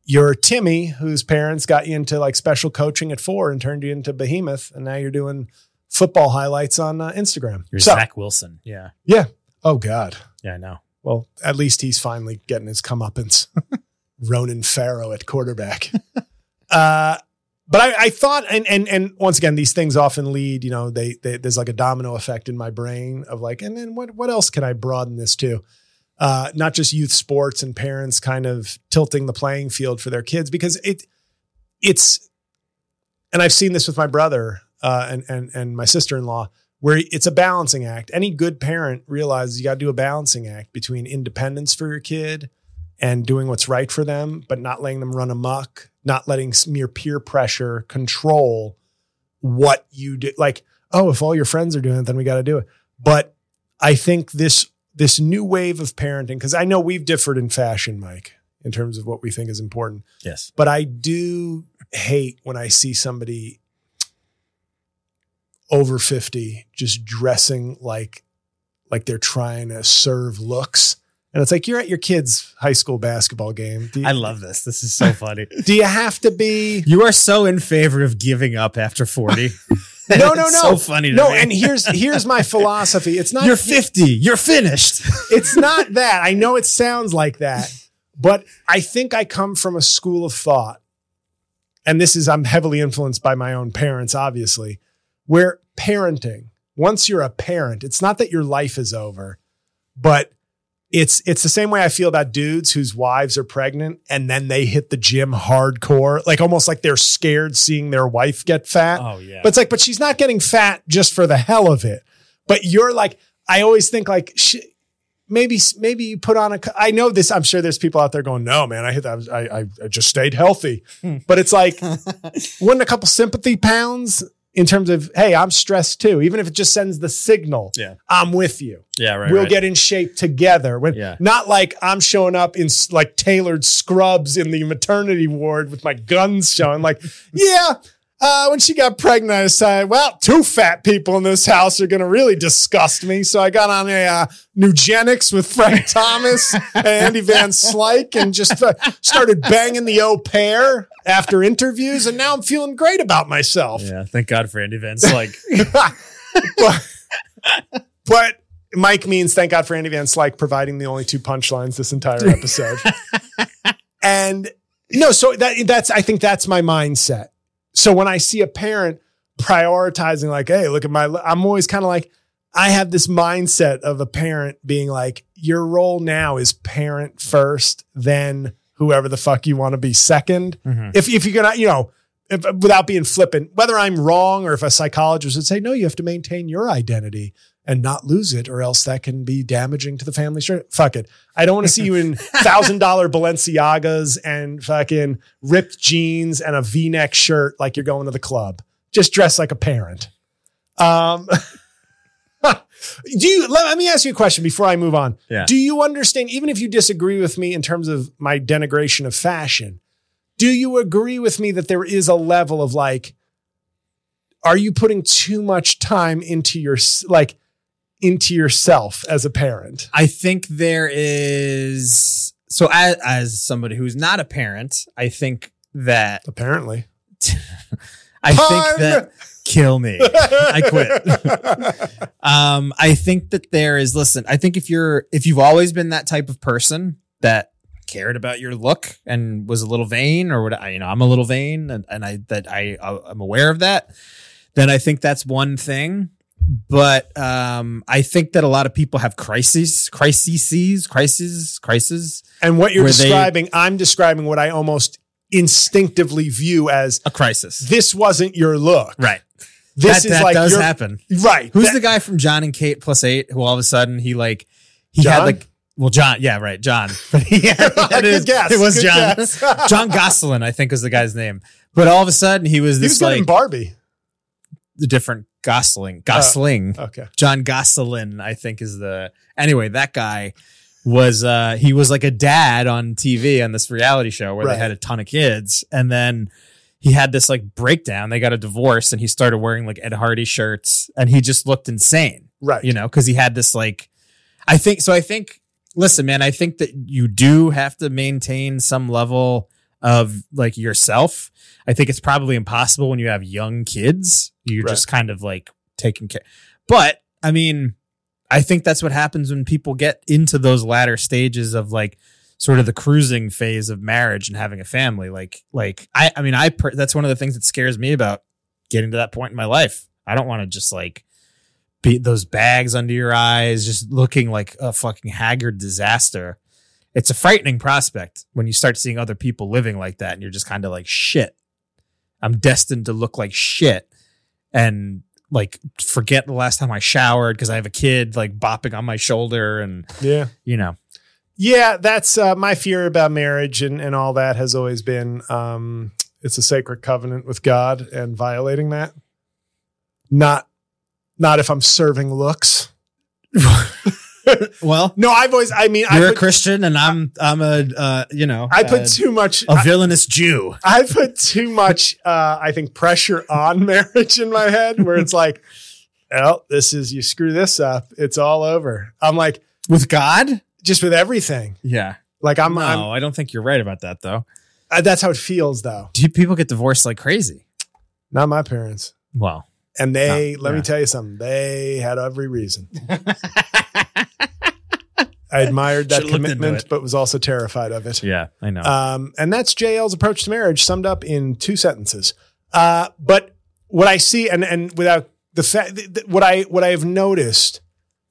you're Timmy, whose parents got you into like special coaching at four and turned you into behemoth, and now you're doing football highlights on uh, Instagram.
You're
so,
Zach Wilson. Yeah.
yeah. Oh God.
Yeah, I know.
Well, at least he's finally getting his comeuppance. Ronan Farrow at quarterback. uh, but I, I thought, and and and once again, these things often lead. You know, they, they there's like a domino effect in my brain of like, and then what what else can I broaden this to? Uh, not just youth sports and parents kind of tilting the playing field for their kids because it it's, and I've seen this with my brother uh, and and and my sister in law where it's a balancing act. Any good parent realizes you got to do a balancing act between independence for your kid and doing what's right for them, but not letting them run amok, not letting mere peer pressure control what you do. Like, oh, if all your friends are doing it, then we got to do it. But I think this this new wave of parenting, because I know we've differed in fashion, Mike. in terms of what we think is important.
Yes.
But I do hate when I see somebody over 50 just dressing like like they're trying to serve looks. And it's like you're at your kid's high school basketball game. Do you,
I love this. This is so funny.
do you have to be
You are so in favor of giving up after 40.
No, no,
It's
no.
So funny to
No,
me.
and here's here's my philosophy. It's not
you're 50. You're finished.
it's not that. I know it sounds like that, but I think I come from a school of thought. And this is, I'm heavily influenced by my own parents, obviously, where parenting, once you're a parent, it's not that your life is over, but it's it's the same way I feel about dudes whose wives are pregnant and then they hit the gym hardcore, like almost like they're scared seeing their wife get fat.
Oh yeah.
But it's like, but she's not getting fat just for the hell of it. But you're like, I always think like, sh- maybe, maybe you put on a i know this. I'm sure there's people out there going, no, man, I hit that. I, I, I just stayed healthy. Hmm. but it's like, wouldn't a couple sympathy pounds in terms of, hey, I'm stressed too, even if it just sends the signal,
Yeah.
I'm with you.
yeah, right.
we'll
right.
get in shape together. When
Yeah.
not like I'm showing up in like tailored scrubs in the maternity ward with my guns showing. Like, yeah, uh, when she got pregnant, I decided, well, two fat people in this house are going to really disgust me. So I got on a uh, Nugenix with Frank Thomas and Andy Van Slyke and just uh, started banging the au pair after interviews. And now I'm feeling great about myself.
Yeah, thank God for Andy Van Slyke.
but, but Mike means thank God for Andy Van Slyke providing the only two punchlines this entire episode. and no, so that that's I think that's my mindset. So when I see a parent prioritizing, like, hey, look at my, I'm always kind of like, I have this mindset of a parent being like, your role now is parent first, then whoever the fuck you want to be 2nd
Mhm.
If if you're gonna, you know, if, without being flippant, whether I'm wrong or if a psychologist would say, no, you have to maintain your identity and not lose it, or else that can be damaging to the family. Sure, fuck it. I don't want to see you in thousand dollar Balenciagas and fucking ripped jeans and a V neck shirt like you're going to the club. Just dress like a parent. Um, do you? Let, let me ask you a question before I move on.
Yeah.
Do you understand? Even if you disagree with me in terms of my denigration of fashion, do you agree with me that there is a level of like, are you putting too much time into your like into yourself as a parent?
I think there is. So, as, as somebody who's not a parent, I think that
Apparently,
I think that kill me. I
quit.
Um, I think that there is. Listen, I think if you're if you've always been that type of person that cared about your look and was a little vain, or what I, you know, I'm a little vain, and, and I that I I'm aware of that. Then I think that's one thing. But um, I think that a lot of people have crises, crises, crises, crises.
and what you're
Were they-
describing, I'm describing what I almost instinctively view as
A crisis,
this wasn't your look.
right?
This
that
is
that
like
does
your-
happen.
right.
Who's
That-
the guy from Jon and Kate plus eight who all of a sudden he like he
John?
had like well John yeah right John but yeah it, is-
guess.
it was
Good
John. Jon Gosselin I think was the guy's name but all of a sudden he was
He
this
was good
like
Barbie.
the different Gosling Gosling
Okay.
Jon Gosselin I think is the anyway that guy was uh he was like a dad on TV on this reality show where
Right.
they had a ton of kids and then he had this like breakdown they got a divorce and he started wearing like Ed Hardy shirts and he just looked insane
Right.
you know, because he had this like, I think so. I think, listen, man, I think that you do have to maintain some level of like yourself. I think it's probably impossible when you have young kids. You're
Right.
just kind of like taking care. But I mean, I think that's what happens when people get into those latter stages of like sort of the cruising phase of marriage and having a family. Like, like I, I mean, I, per- that's one of the things that scares me about getting to that point in my life. I don't want to just like be those bags under your eyes, just looking like a fucking haggard disaster. It's a frightening prospect when you start seeing other people living like that and you're just kind of like, shit, I'm destined to look like shit. And like forget the last time I showered because I have a kid like bopping on my shoulder and
Yeah.
you know,
Yeah, that's uh, my fear about marriage and, and all that has always been um, it's a sacred covenant with God and violating that. Not not if I'm serving looks.
well,
No, I've always. I mean, I
you're a
put,
Christian, and I'm I'm a uh, you know
I put
a,
too much.
a villainous Jew.
I put too much, uh, I think, pressure on marriage in my head where it's like, oh, this is, you screw this up, it's all over. I'm like,
With God?
just with everything.
Yeah.
Like, I'm,
no,
I'm
I don't think you're right about that though.
uh, that's how it feels, though.
Do people get divorced like crazy?
Not my parents.
Well,
And they,
No,
let me tell you something, they had every reason. I admired that
Should've
commitment, but was also terrified of it.
yeah, I know.
Um, and that's JL's approach to marriage summed up in two sentences. Uh, but what I see, and and without the fact, th- th- what I what I have noticed,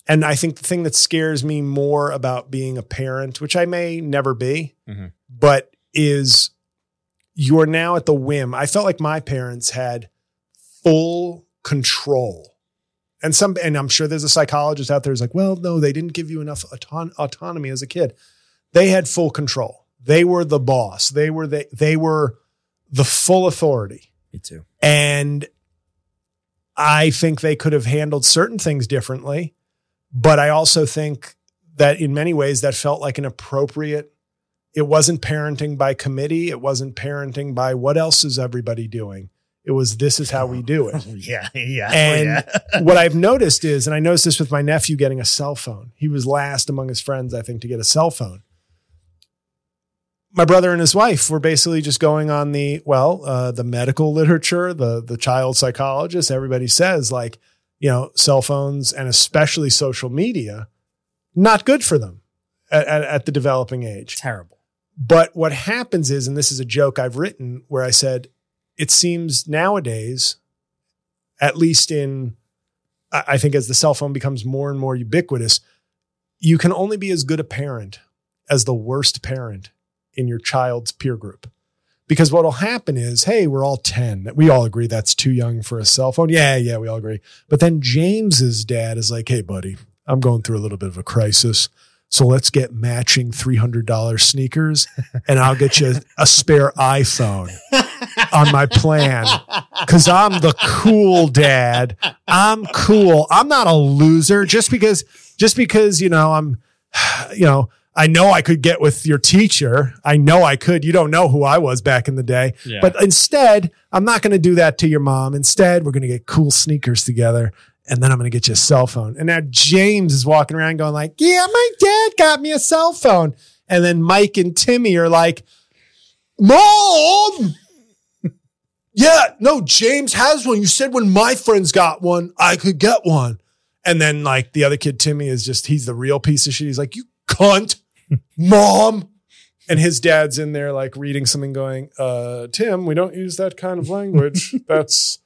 and I think the thing that scares me more about being a parent, which I may never be,
Mhm.
but is you are now at the whim. I felt like my parents had full control. And some, and I'm sure there's a psychologist out there who's like, well, no, they didn't give you enough auton- autonomy as a kid they had full control. They were the boss. They were the, they were the full authority.
Me too.
And I think they could have handled certain things differently, but I also think that in many ways that felt like an appropriate it wasn't parenting by committee, it wasn't parenting by what else is everybody doing. It was this is how we do it.
Yeah, yeah.
And what I've noticed is, and I noticed this with my nephew getting a cell phone. He was last among his friends, I think, to get a cell phone. My brother and his wife were basically just going on the well, uh, the medical literature, the the child psychologist. Everybody says like, you know, cell phones and especially social media, not good for them at, at, at the developing age.
terrible.
But what happens is, and this is a joke I've written where I said, it seems nowadays, at least in, I think as the cell phone becomes more and more ubiquitous, you can only be as good a parent as the worst parent in your child's peer group. Because what'll happen is, hey, we're all 10. We all agree that's too young for a cell phone. Yeah, yeah, we all agree. But then James's dad is like, hey, buddy, I'm going through a little bit of a crisis. So let's get matching $300 sneakers and I'll get you a spare iPhone on my plan because I'm the cool dad. I'm cool. I'm not a loser just because, just because, you know, I'm, you know, I know I could get with your teacher. I know I could. You don't know who I was back in the day.
Yeah.
But instead, I'm not going to do that to your mom. Instead, we're going to get cool sneakers together. And then I'm going to get you a cell phone. And now James is walking around going like, yeah, my dad got me a cell phone. And then Mike and Timmy are like, mom. Yeah, no, James has one. You said when my friends got one, I could get one. And then like the other kid, Timmy is just, he's the real piece of shit. He's like, you cunt, mom. And his dad's in there like reading something going, uh, Tim, we don't use that kind of language. That's,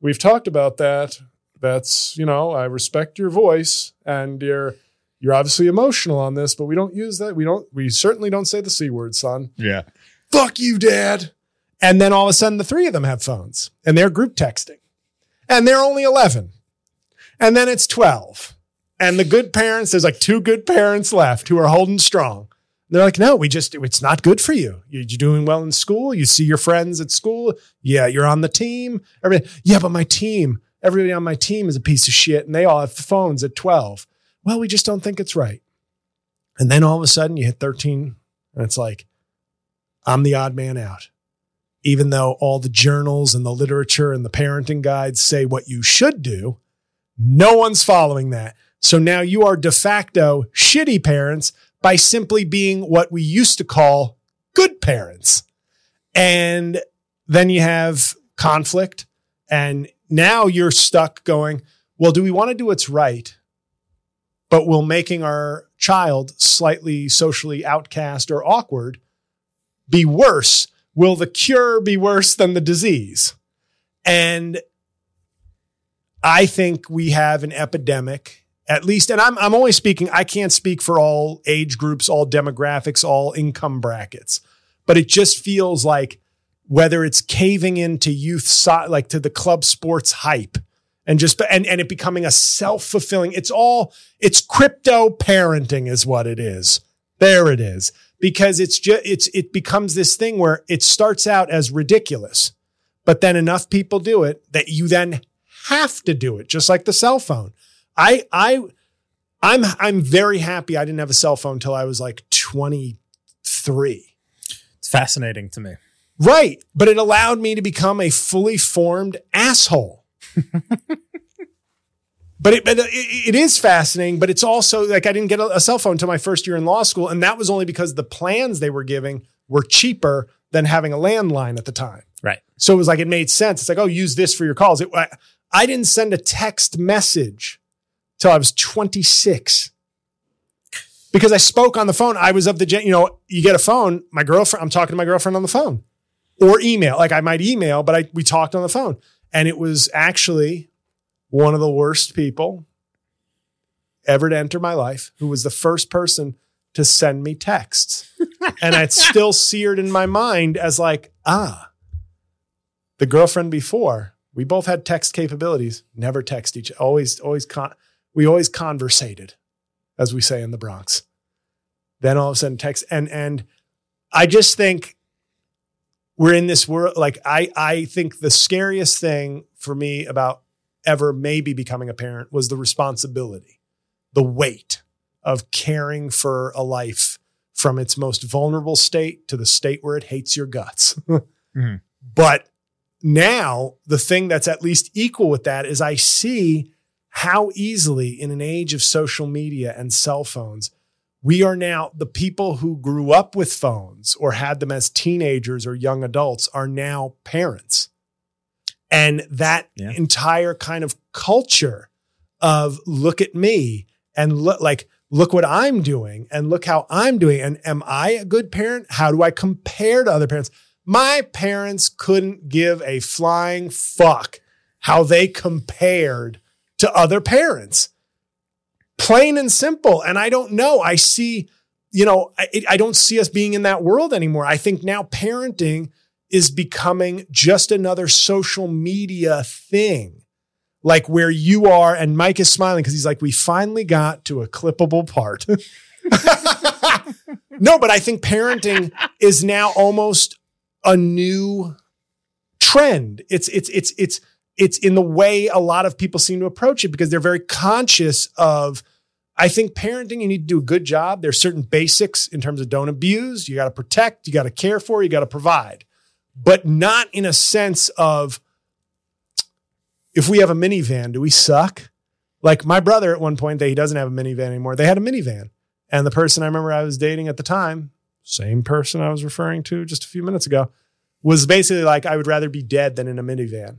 we've talked about that. That's, you know, I respect your voice and you're, you're obviously emotional on this, but we don't use that. We don't, we certainly don't say the C word, son.
Yeah.
Fuck you, dad. And then all of a sudden the three of them have phones and they're group texting and they're only 11. And then it's 12. And the good parents, there's like two good parents left who are holding strong. They're like, no, we just, it's not good for you. You- You're doing well in school. You see your friends at school. Yeah, you're on the team. Everything. Yeah, but my team, everybody on my team is a piece of shit and they all have phones at 12. Well, we just don't think it's right. And then all of a sudden you hit 13 and it's like, I'm the odd man out. Even though all the journals and the literature and the parenting guides say what you should do, no one's following that. So now you are de facto shitty parents by simply being what we used to call good parents. And then you have conflict. And now you're stuck going, well, do we want to do what's right? But will making our child slightly socially outcast or awkward be worse? Will the cure be worse than the disease? And I think we have an epidemic, at least, and I'm, I'm only speaking, I can't speak for all age groups, all demographics, all income brackets, but it just feels like whether it's caving into youth, like to the club sports hype and just, and, and it becoming a self fulfilling, it's all, it's crypto parenting is what it is. There it is. Because it's just, it's, it becomes this thing where it starts out as ridiculous, but then enough people do it that you then have to do it, just like the cell phone. I, I, I'm I'm very happy I didn't have a cell phone until I was like 23.
It's fascinating to me.
Right, but it allowed me to become a fully formed asshole. but it, it, it is fascinating, but it's also like I didn't get a, a cell phone until my first year in law school, and that was only because the plans they were giving were cheaper than having a landline at the time.
Right.
So it was like it made sense. It's like, oh, use this for your calls. It, I, I didn't send a text message till I was 26 because I spoke on the phone. I was of the gen, you know, you get a phone, my girlfriend, I'm talking to my girlfriend on the phone or email. Like I might email, but I we talked on the phone. And it was actually one of the worst people ever to enter my life who was the first person to send me texts. and it's still seared in my mind as like, ah, the girlfriend before, we both had text capabilities, never text each always, always con we always conversated, as we say in the Bronx. Then all of a sudden text and and I just think we're in this world like I I think the scariest thing for me about ever maybe becoming a parent was the responsibility, the weight of caring for a life from its most vulnerable state to the state where it hates your guts.
Mhm.
But now the thing that's at least equal with that is I see how easily in an age of social media and cell phones, we are now the people who grew up with phones or had them as teenagers or young adults are now parents. And that
Yeah.
entire kind of culture of look at me and look like, look what I'm doing and look how I'm doing. And am I a good parent? How do I compare to other parents? My parents couldn't give a flying fuck how they compared to other parents. Plain and simple. And I don't know. I see, you know, I, I don't see us being in that world anymore. I think now parenting is becoming just another social media thing. Like where you are, and Mike is smiling because he's like, we finally got to a clippable part. no, but I think parenting is now almost a new trend. It's it's it's it's it's in the way a lot of people seem to approach it because they're very conscious of I think parenting you need to do a good job. There's certain basics in terms of don't abuse, you got to protect, you got to care for, you got to provide. But not in a sense of if we have a minivan, do we suck? Like my brother at one point, they, he doesn't have a minivan anymore. They had a minivan. And the person I remember I was dating at the time, same person I was referring to just a few minutes ago, was basically like, I would rather be dead than in a minivan.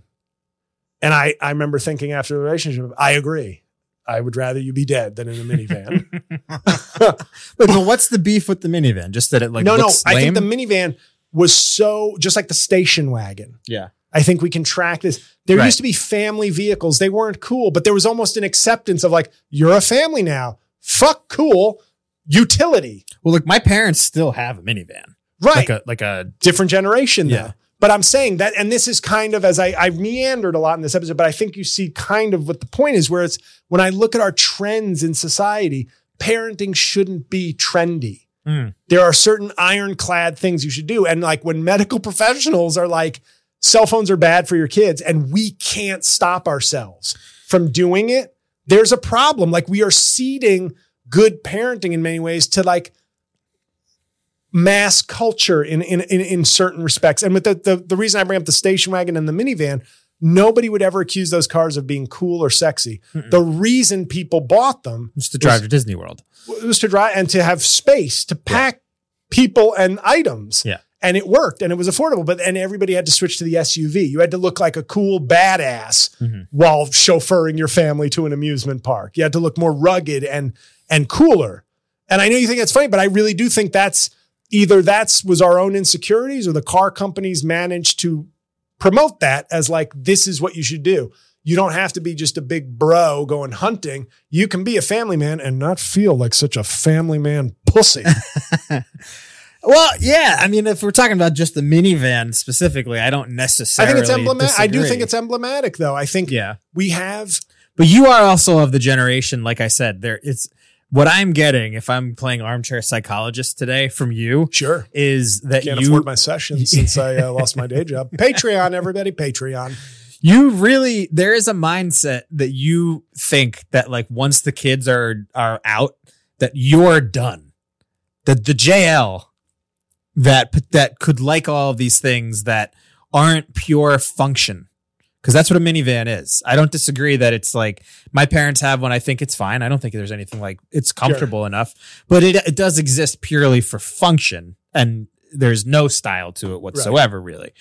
And I, I remember thinking after the relationship, I agree. I would rather you be dead than in a minivan.
But, but what's the beef with the minivan? Just that it like
no, no,
looks
I think the minivan was so just like the station wagon.
yeah.
I think we can track this. There
Right.
used to be family vehicles. They weren't cool, but there was almost an acceptance of like, you're a family now. Fuck cool. Utility.
Well, look, my parents still have a minivan,
Right.
like a like a
different generation though.
Yeah.
But I'm saying that, and this is kind of as I, I meandered a lot in this episode, but I think you see kind of what the point is where it's when I look at our trends in society, parenting shouldn't be trendy.
Mm.
There are certain ironclad things you should do. And like when medical professionals are like, cell phones are bad for your kids and we can't stop ourselves from doing it, there's a problem. Like we are ceding good parenting in many ways to like mass culture in in in, in certain respects. And with the, the the reason I bring up the station wagon and the minivan, nobody would ever accuse those cars of being cool or sexy. The reason people bought them
was to drive to Disney World.
It was to drive and to have space to pack people and items.
Yeah.
And it worked and it was affordable, but and everybody had to switch to the SUV. You had to look like a cool badass
Mhm.
while chauffeuring your family to an amusement park. You had to look more rugged and and cooler. And I know you think that's funny, but I really do think that's either that's was our own insecurities or the car companies managed to promote that as like this is what you should do. You don't have to be just a big bro going hunting. You can be a family man and not feel like such a family man pussy.
Well, yeah. I mean, if we're talking about just the minivan specifically, I don't necessarily.
I think it's emblematic. I do think it's emblematic though. I think
Yeah,
we have
but you are also of the generation, like I said, there. It's what I'm getting if I'm playing armchair psychologist today from you
sure
is that you
can't
you
afford my sessions since I uh, lost my day job. Patreon, everybody, Patreon.
You really there is a mindset that you think that like once the kids are are out that you're done. That the JL that that could like all of these things that aren't pure function. Cuz that's what a minivan is. I don't disagree that it's like my parents have one I think it's fine. I don't think there's anything like it's comfortable enough, but it it does exist purely for function and there's no style to it whatsoever really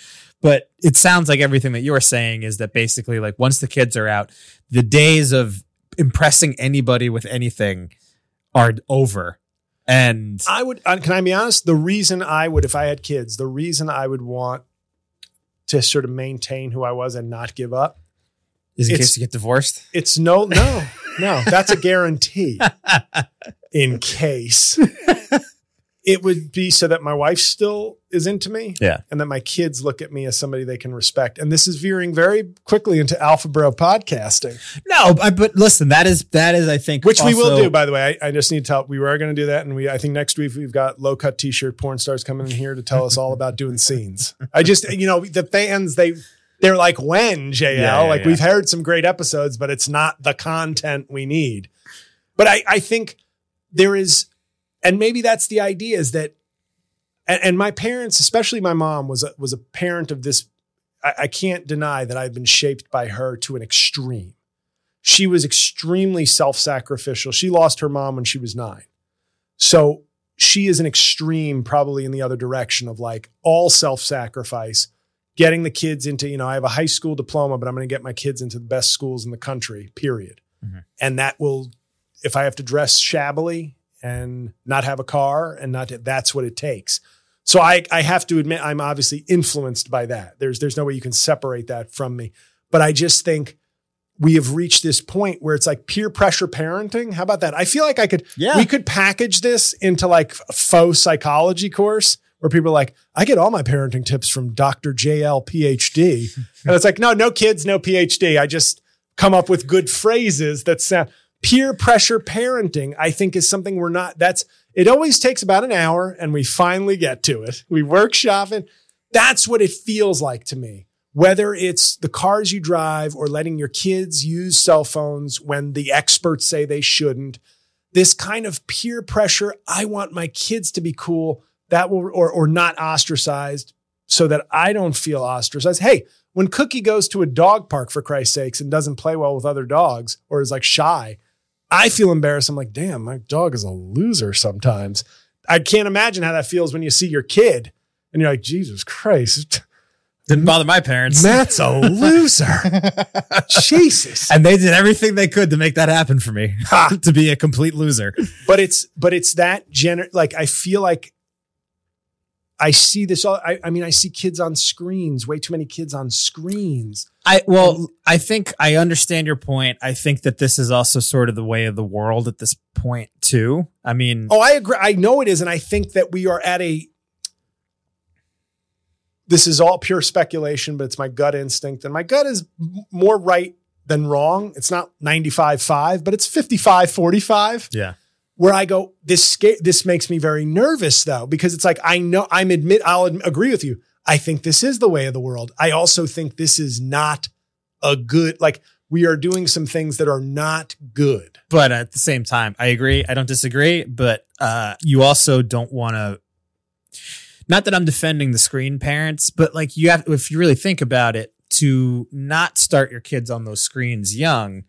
but it sounds like everything that you're saying is that basically like once the kids are out the days of impressing anybody with anything are over and
I would. Can I be honest? The reason I would, if I had kids, the reason I would want to sort of maintain who I was and not give up.
is in
it's-
case you get divorced
It's no, no, no. That's a guarantee. In case it would be so that my wife still is into me,
Yeah.
and that my kids look at me as somebody they can respect. And this is veering very quickly into Alpha Bro podcasting,
no but listen that is that is i think
which we will do. By the way, I, I just need to tell we were going to do that, and we I think next week we've got low cut t shirt porn stars coming in here to tell us all about doing scenes. I just you know the fans they. They're like, when, JL?
Yeah, yeah,
like,
yeah.
we've heard some great episodes, but it's not the content we need. But I, I think there is, and maybe that's the idea is that, and, and my parents, especially my mom, was a, was a parent of this. I, I can't deny that I've been shaped by her to an extreme. She was extremely self sacrificial. She lost her mom when she was nine. So she is an extreme, probably in the other direction of like all self sacrifice, getting the kids into, you know, I have a high school diploma, but I'm going to get my kids into the best schools in the country, period.
Mhm.
And that will, if I have to dress shabbily and not have a car and not, that's what it takes. So I, I have to admit, I'm obviously influenced by that. There's, there's no way you can separate that from me. But I just think we have reached this point where it's like peer pressure parenting. How about that? I feel like I could,
yeah
we could package this into like a faux psychology course where people are like, I get all my parenting tips from Dr. JL PhD. and it's like, no, no kids, no PhD. I just come up with good phrases that sound peer pressure parenting. I think is something we're not, that's, it always takes about an hour and we finally get to it. We workshop it. That's what it feels like to me. Whether it's the cars you drive or letting your kids use cell phones when the experts say they shouldn't, this kind of peer pressure. I want my kids to be cool that will, or, or not ostracized so that I don't feel ostracized. Hey, when Cookie goes to a dog park for Christ's sakes and doesn't play well with other dogs or is like shy, I feel embarrassed. I'm like, damn, my dog is a loser sometimes. I can't imagine how that feels when you see your kid and you're like, Jesus Christ,
didn't bother my parents
Matt's a loser. Jesus.
and they did everything they could to make that happen for me to be a complete loser
but it's but it's that gener like I feel like I see this all I, I mean I see kids on screens, way too many kids on screens.
I well, I think I understand your point. I think that this is also sort of the way of the world at this point too. I mean,
Oh, I agree. I know it is, and I think that we are at a this is all pure speculation, but it's my gut instinct. And my gut is more right than wrong. It's not 95 5, but it's 55 45.
yeah,
where I go, this sca- this makes me very nervous though, because it's like I know I'm admit I'll agree with you. I think this is the way of the world. I also think this is not a good like we are doing some things that are not good.
but at the same time, I agree. I don't disagree, but uh, you also don't want to. Not that I'm defending the screen parents, but like you have, if you really think about it, to not start your kids on those screens young.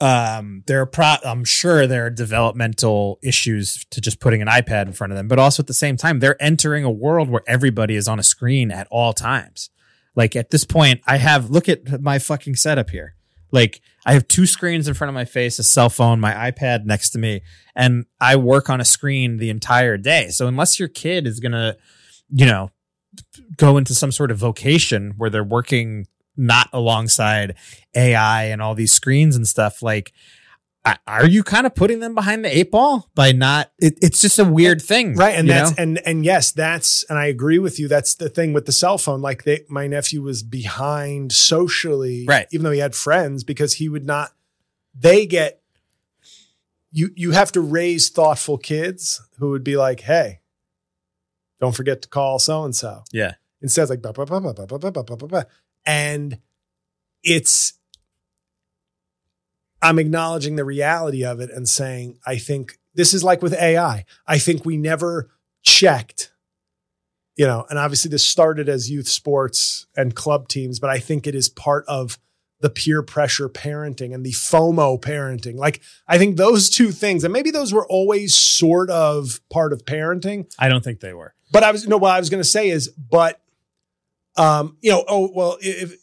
Um, there are pro. I'm sure there are developmental issues to just putting an iPad in front of them, but also at the same time, they're entering a world where everybody is on a screen at all times. Like at this point, I have look at my fucking setup here. Like I have two screens in front of my face, a cell phone, my iPad next to me, and I work on a screen the entire day. So unless your kid is gonna, you know, go into some sort of vocation where they're working not alongside AI and all these screens and stuff, like are you kind of putting them behind the eight ball by not? It, it's just a weird thing,
Right. And that's
know?
and and yes, that's and I agree with you. That's the thing with the cell phone. Like they my nephew was behind socially,
Right.
even though he had friends, because he would not they get you you have to raise thoughtful kids who would be like, hey, don't forget to call so and so.
yeah.
Instead, it's like bah, bah, bah, bah, bah, bah, bah, bah, bah, bah. And it's I'm acknowledging the reality of it and saying, I think this is like with AI. I think we never checked, you know, and obviously this started as youth sports and club teams, but I think it is part of the peer pressure parenting and the FOMO parenting. Like, I think those two things, and maybe those were always sort of part of parenting.
I don't think they were.
But I was, no, what I was going to say is, but, um, you know, oh, well, if,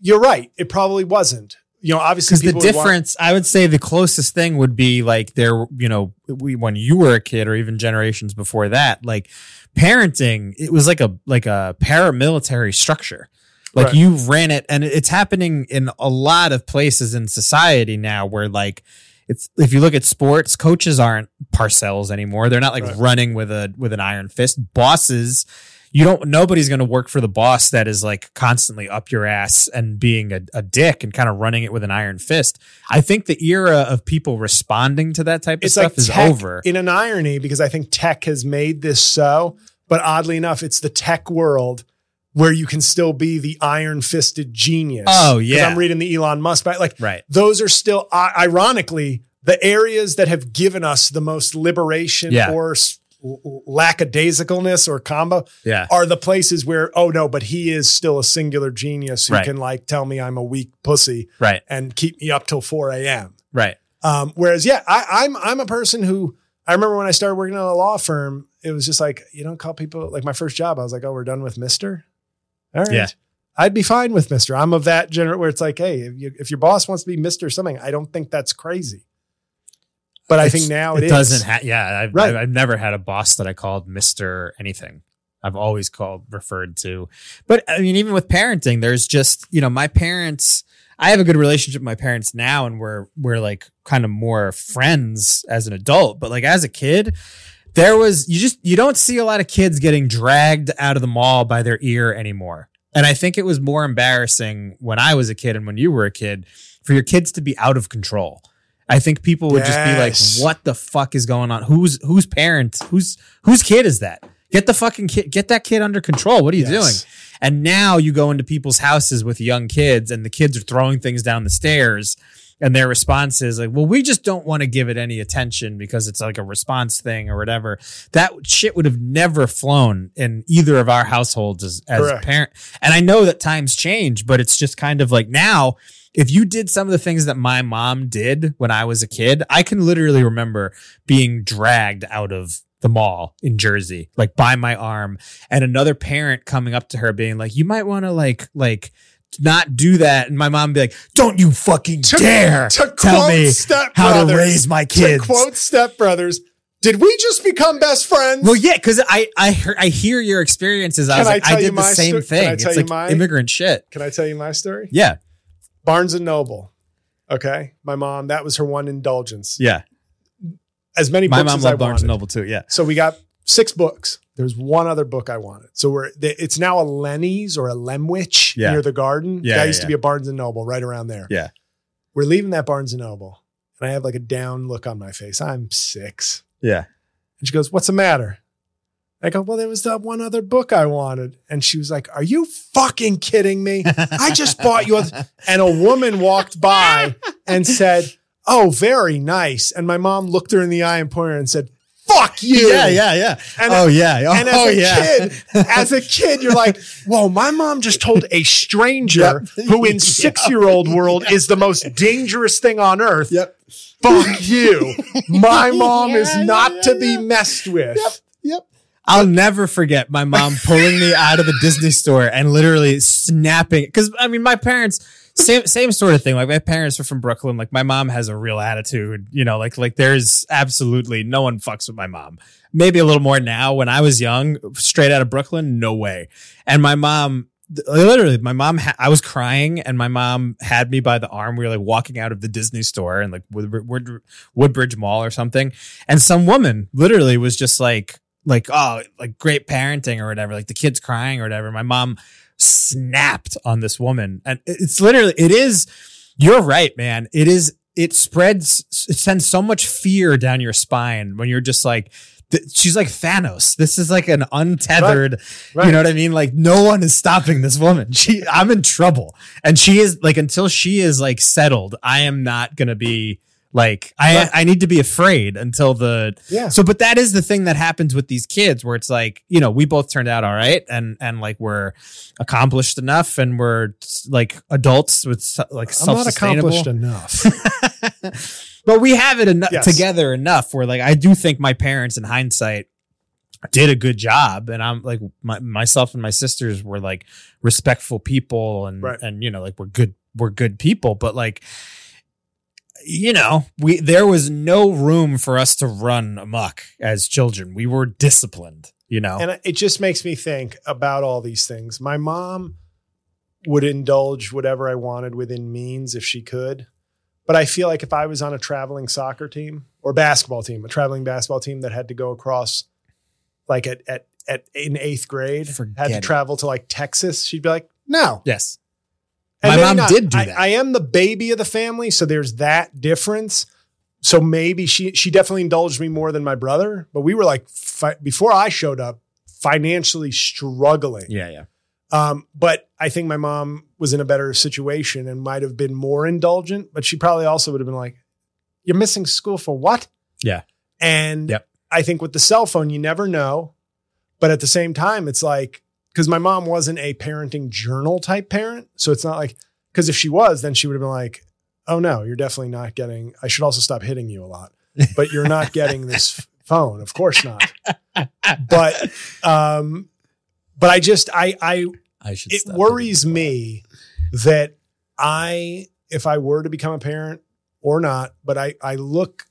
you're right. It probably wasn't you know, obviously,
because the
would want-
difference, I would say, the closest thing would be like there, you know, we when you were a kid, or even generations before that, like parenting, it was like a like a paramilitary structure. Like
Right.
you ran it, and it's happening in a lot of places in society now, where like it's if you look at sports, coaches aren't Parcells anymore. They're not like
Right.
running with a with an iron fist. Bosses, you don't. Nobody's going to work for the boss that is like constantly up your ass and being a, a dick and kind of running it with an iron fist. I think the era of people responding to that type of
it's
stuff
like
is over.
in an irony because I think tech has made this so, but oddly enough, it's the tech world where you can still be the iron fisted genius.
Oh yeah.
I'm reading the Elon Musk, but like
right.
those are still ironically the areas that have given us the most liberation
Yeah.
or s- lackadaisicalness or combo
Yeah.
are the places where oh no but he is still a singular genius who
Right.
can like tell me i'm a weak pussy
Right.
and keep me up till 4 a.m
Right.
um, whereas yeah I, i'm i'm a person who i remember when i started working at a law firm it was just like you don't call people like my first job i was like oh we're done with mister all right
Yeah.
I'd be fine with Mister. I'm of that general where it's like, hey, if, you, if your boss wants to be Mister something, I don't think that's crazy. But I think now
it
it,
doesn't. Ha- yeah, I've,
Right.
I've, I've never had a boss that I called Mister anything. I've always called referred to. But I mean, even with parenting, there's just you know my parents. I have a good relationship with my parents now, and we're we're like kind of more friends as an adult. But like as a kid, there was you just you don't see a lot of kids getting dragged out of the mall by their ear anymore. And I think it was more embarrassing when I was a kid and when you were a kid for your kids to be out of control. I think people would just be like, "What the fuck is going on? Who's whose parent? Whose whose kid is that? Get the fucking kid, get that kid under control. What are you
Yes.
doing?" And now you go into people's houses with young kids, and the kids are throwing things down the stairs, and their response is like, "Well, we just don't want to give it any attention because it's like a response thing or whatever." That shit would have never flown in either of our households as as
Correct.
parent. And I know that times change, but it's just kind of like now. If you did some of the things that my mom did when I was a kid, I can literally remember being dragged out of the mall in Jersey, like by my arm, and another parent coming up to her being like, "You might want to like like not do that." And my mom be like, "Don't you fucking
To-
dare
to
tell me
Step
how to raise my kids."
To
kids."
quote Step Brothers, did we just become best friends?
Well, yeah, because I I hear, I hear your experiences. I
Can
was
I
like, I, did the
my
same
sto- can I
thing.
tell
It's
you
like
my-
immigrant shit.
Can I tell you my story?
Yeah,
Barnes and Noble. Okay, my mom. That was her one indulgence.
yeah.
As many
My
books
mom
as I
loved Barnes and. Noble too. Yeah,
So we got six books. There's one other book I wanted. So we're it's now a Lenny's or a Lemwich
Yeah.
near the garden.
Yeah,
that
yeah,
used to
yeah.
be a Barnes and Noble right around there.
Yeah.
We're leaving that Barnes and Noble, and I have like a down look on my face. I'm six,
yeah.
and she goes, "What's the matter?" I go, "Well, there was that one other book I wanted," and she was like, "Are you fucking kidding me? I just bought you." A-. And a woman walked by and said, "Oh, very nice." And my mom looked her in the eye and pointed her and said, "Fuck you."
Yeah, yeah, yeah.
And-
oh yeah. Oh,
and as oh, a
yeah.
kid, as a kid, you're like, "Whoa, my mom just told a stranger
Yep.
who, in
Yep.
six-year-old world, is the most dangerous thing on earth."
Yep.
Fuck you. My mom is not
yeah,
to be messed with.
Yep. Yep. I'll never forget my mom pulling me out of the Disney store and literally snapping. Because I mean, my parents, same same sort of thing. Like my parents are from Brooklyn. Like my mom has a real attitude. You know, like like there's absolutely no one fucks with my mom. Maybe a little more now. When I was young, straight out of Brooklyn, no way. And my mom. Literally, my mom. Ha- I was crying, and my mom had me by the arm. We were like walking out of the Disney store and like Wood- Wood- Woodbridge Mall or something, and some woman literally was just like, like oh like great parenting or whatever like the kids crying or whatever my mom snapped on this woman and it's literally it is you're right man it is it spreads it sends so much fear down your spine when you're just like she's like Thanos. This is like an untethered,
Right.
you know what I mean? Like no one is stopping this woman. She, I'm in trouble. And she is like, until she is like settled, I am not going to be like, I,
Right.
I need to be afraid until the,
Yeah.
so, but that is the thing that happens with these kids where it's like, you know, we both turned out all right and, and like we're accomplished enough and we're like adults with like
I'm not accomplished enough.
but we have it enough
Yes.
together enough where like I do think my parents in hindsight did a good job and I'm like my, myself and my sisters were like respectful people and
Right.
and you know like we're good we're good people but like you know we there was no room for us to run amok as children we were disciplined you know
And it just makes me think about all these things. My mom would indulge whatever I wanted within means if she could. But I feel like if I was on a traveling soccer team or basketball team, a traveling basketball team that had to go across like at at, at in eighth grade,
Forget
had to
it.
travel to like Texas, she'd be like, no.
yes
And
My mom did do
I-
that.
I am the baby of the family, so there's that difference. So maybe she she definitely indulged me more than my brother, but we were like fi- before I showed up, financially struggling.
yeah yeah
Um, but I think my mom was in a better situation and might have been more indulgent, but she probably also would have been like, "You're missing school for what?"
Yeah.
And
Yep.
I think with the cell phone, you never know. But at the same time, it's like because my mom wasn't a parenting journal type parent, so it's not like because if she was, then she would have been like, "Oh no, you're definitely not getting. I should also stop hitting you a lot, but you're not getting this phone, of course not." But um, but I just I I
I should
it worries me that I, if I were to become a parent or not, but I, I look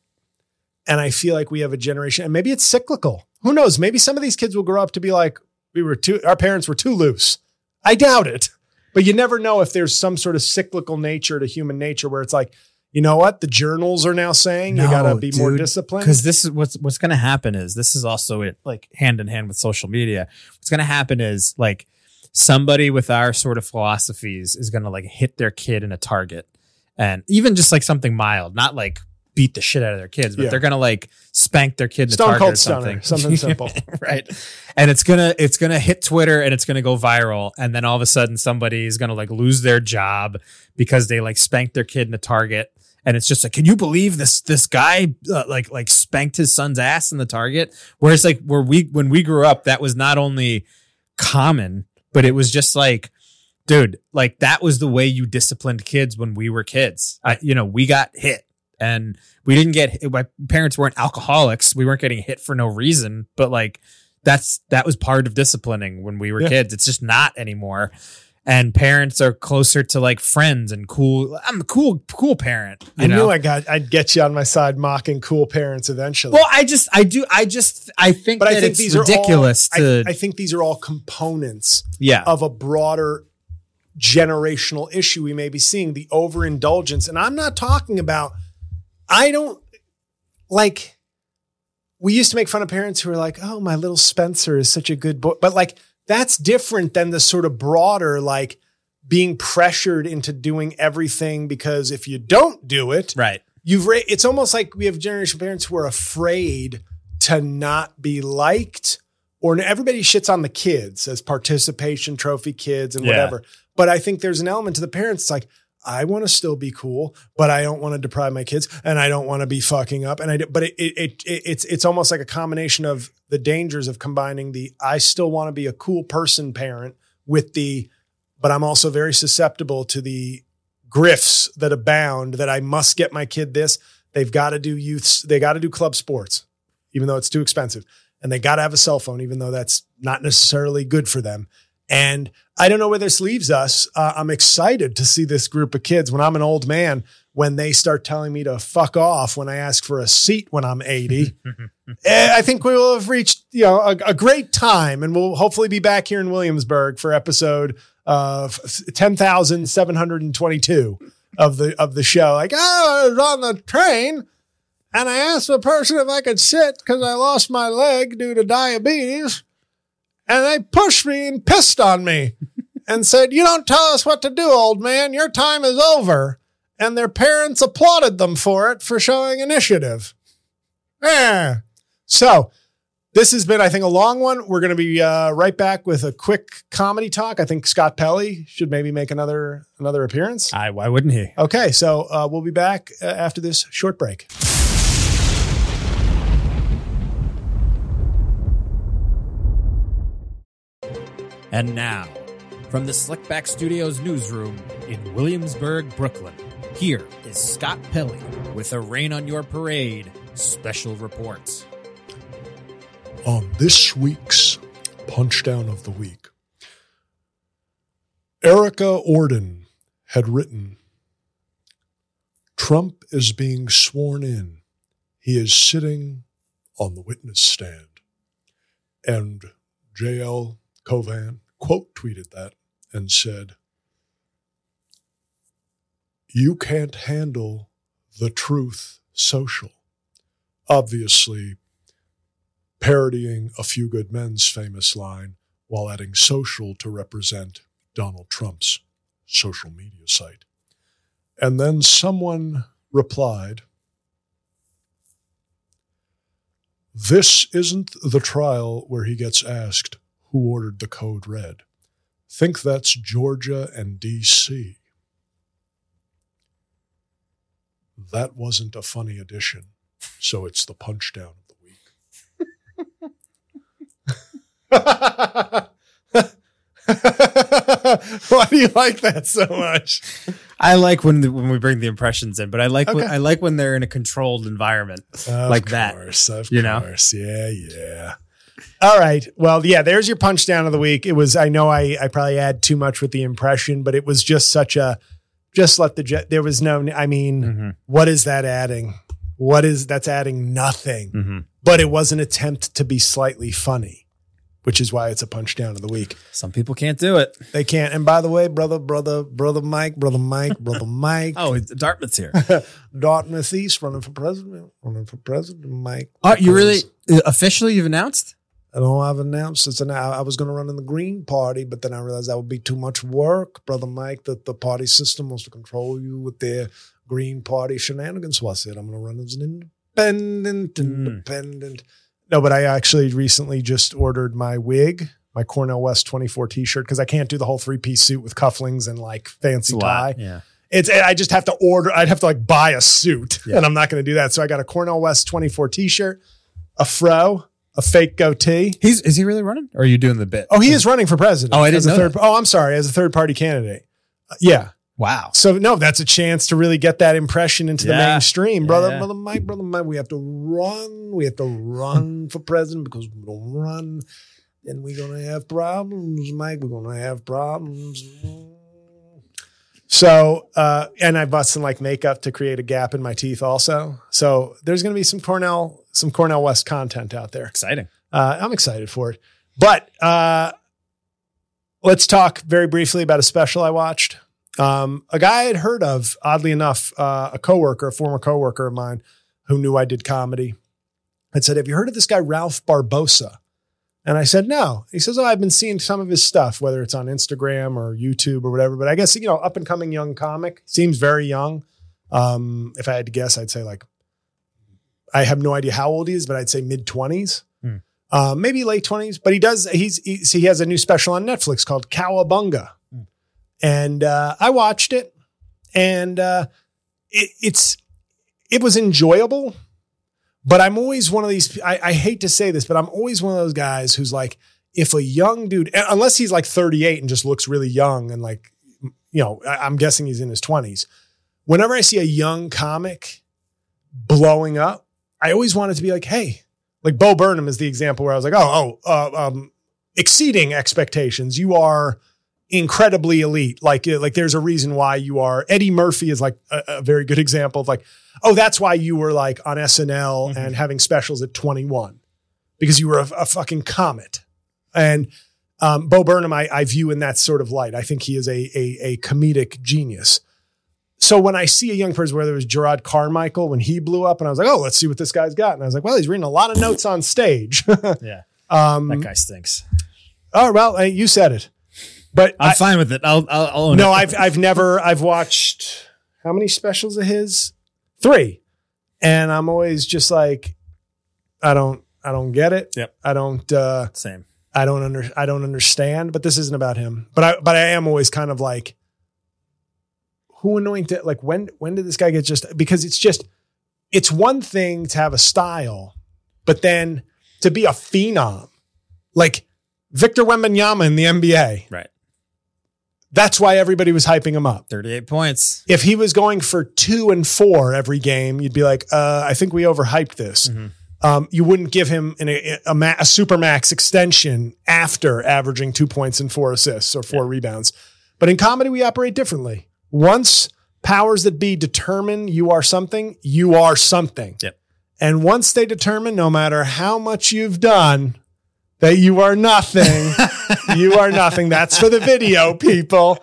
and I feel like we have a generation, and maybe it's cyclical. Who knows? Maybe some of these kids will grow up to be like, we were too, our parents were too loose. I doubt it, but you never know if there's some sort of cyclical nature to human nature where it's like, you know what? The journals are now saying you got to be more disciplined.
because this is what's what's to happen is this is also it like hand in hand with social media what's to happen is like somebody with our sort of philosophies is to like hit their kid in a target and even just like something mild not like beat the shit out of their kids but
Yeah.
they're going to like spank their kid in the target or something
Stunner, something. simple.
right. And it's gonna it's gonna hit twitter and it's gonna go viral and then all of a sudden somebody is gonna like lose their job because they like spanked their kid in the target. And it's just like can you believe this this guy uh, like like spanked his son's ass in the target? Whereas like where we when we grew up that was not only common but it was just like dude like that was the way you disciplined kids when we were kids. I, you know we got hit and we didn't get hit. my parents weren't alcoholics we weren't getting hit for no reason but like that's that was part of disciplining when we were
Yeah.
kids it's just not anymore and parents are closer to like friends and cool i'm a cool cool parent you
I
know
knew I got, I'd get you on my side mocking cool parents eventually.
well i just i do i just i think
but
that
I think
it's
these
ridiculous
are all,
to
I, I think these are all components
yeah
of a broader generational issue we may be seeing the overindulgence and i'm not talking about i don't like we used to make fun of parents who were like oh my little spencer is such a good boy. But like that's different than the sort of broader like being pressured into doing everything because if you don't do it
right.
you've ra- it's almost like we have generation of parents who are afraid to not be liked or everybody shits on the kids as participation trophy kids and
Yeah.
whatever. But i think there's an element to the parents like i want to still be cool but i don't want to deprive my kids and i don't want to be fucking up and i but it, it, it, it it's it's almost like a combination of the dangers of combining the i still want to be a cool person parent with the but i'm also very susceptible to the grifts that abound that I must get my kid this. They've got to do youths. They got to do club sports, even though it's too expensive. And they got to have a cell phone, even though that's not necessarily good for them. And I don't know where this leaves us. Uh, I'm excited to see this group of kids when I'm an old man, when they start telling me to fuck off when I ask for a seat when I'm 80. Eh, I think we will have reached, you know, a, a great time and we'll hopefully be back here in Williamsburg for episode of 10,722 of the, of the show. Like, oh, I was on the train and I asked the person if I could sit because I lost my leg due to diabetes and they pushed me and pissed on me and said, you don't tell us what to do, old man. Your time is over. And their parents applauded them for it for showing initiative. Yeah. So this has been, I think, a long one. We're going to be uh, right back with a quick comedy talk. I think Scott Pelley should maybe make another another appearance.
I, why wouldn't he?
Okay, so uh, we'll be back uh, after this short break.
And now, from the Slickback Studios newsroom in Williamsburg, Brooklyn, here is Scott Pelley with a Rain on Your Parade special reports.
on this week's Punchdown of the Week. Erica Orden had written Trump is being sworn in. He is sitting on the witness stand. And JL Covan quote tweeted that and said, You can't handle the truth social. Obviously, parodying A Few Good Men's famous line while adding social to represent Donald Trump's social media site. And then someone replied, This isn't the trial where he gets asked who ordered the code red. Think that's Georgia and D.C. That wasn't a funny addition, so it's the punchdown of the week. Why do you like that so much?
I like when the, when we bring the impressions in, but I like when, I like when they're in a controlled environment.
Of
Like that,
course, Of
you know?
course. Yeah, yeah. All right. Well, yeah, there's your punchdown of the week. It was, I know I, I probably add too much with the impression, but it was just such a, just let the jet, there was no, I mean,
Mm-hmm.
what is that adding? What is, that's adding nothing,
Mm-hmm.
but it was an attempt to be slightly funny, which is why it's a punchdown of the week.
Some people can't do it.
They can't. And by the way, brother, brother, brother Mike, brother Mike, brother Mike,
Oh, Dartmouth's here.
Dartmouth East running for president, running for president, Mike.
Oh, you really officially you've announced?
I know I've announced it's an, I was going to run in the Green Party, but then I realized that would be too much work, brother Mike. That the party system wants to control you with their Green Party shenanigans. So I said I'm going to run as an independent,
Mm.
independent. No, but I actually recently just ordered my wig, my Cornel West 24 T-shirt, because I can't do the whole three piece suit with cufflings and like fancy tie.
Yeah.
It's I just have to order. I'd have to like buy a suit,
Yeah.
and I'm not going to do that. So I got a Cornel West 24 T-shirt, a fro, a fake goatee.
He's is he really running? Or are you doing the bit?
Oh, he is running for president.
Oh, I didn't
a
know
third.
that.
Oh, I'm sorry, as a third party candidate. Uh, yeah.
Wow.
So no, that's a chance to really get that impression into the mainstream, brother,
yeah.
brother Mike, brother Mike. We have to run. We have to run for president because we don't run, then we're gonna have problems, Mike. We're gonna have problems. So, uh, and I bought some like makeup to create a gap in my teeth, also. So there's gonna be some Cornel, some Cornel West content out there.
Exciting.
Uh, I'm excited for it. But uh, let's talk very briefly about a special I watched. Um, a guy I had heard of, oddly enough, uh, a coworker, a former coworker of mine who knew I did comedy, had said, Have you heard of this guy, Ralph Barbosa? And I said, No. He says, Oh, I've been seeing some of his stuff, whether it's on Instagram or YouTube or whatever. But I guess, you know, up and coming young comic, seems very young. Um, if I had to guess, I'd say like, I have no idea how old he is, but I'd say mid 20s um, maybe late twenties, but he does. He's, he's he has a new special on Netflix called Cowabunga, and uh, I watched it, and uh, it, it's it was enjoyable. But I'm always one of these. I, I hate to say this, but I'm always one of those guys who's like, if a young dude, unless he's like 38 and just looks really young and like, you know, I, I'm guessing he's in his 20s. Whenever I see a young comic blowing up, I always wanted to be like, hey, like Bo Burnham is the example where I was like, oh, oh, uh, um, exceeding expectations. You are incredibly elite. Like, uh, like there's a reason why you are. Eddie Murphy is like a, a very good example of like, oh, that's why you were like on SNL and having specials at 21 because you were a, a fucking comet. And um, Bo Burnham, I, I view in that sort of light. I think he is a, a, a comedic genius. So when I see a young person, whether it was Jerrod Carmichael when he blew up, and I was like, oh, let's see what this guy's got. And I was like, well, he's reading a lot of notes on stage.
Yeah.
um,
That guy stinks.
oh well, you said it, but
I'm
I-
fine with it. I'll I'll, I'll own
no,
it.
I've I've never I've watched how many specials of his? Three, and I'm always just like, I don't I don't get it.
Yep.
I don't. uh
Same.
I don't under. I don't understand. But this isn't about him. But I. But I am always kind of like, who anointed? Like when? When did this guy get just? Because it's just. It's one thing to have a style, but then to be a phenom, like Victor Wembanyama in the NBA.
Right.
That's why everybody was hyping him up.
38 points.
If he was going for two and four every game, you'd be like, uh, I think we overhyped this. Um, you wouldn't give him an, a, a, ma- a super max extension after averaging two points and four assists or four rebounds. But in comedy, we operate differently. Once powers that be determine you are something, you are something.
Yep.
And once they determine, no matter how much you've done, that you are nothing, you are nothing. That's for the video, people.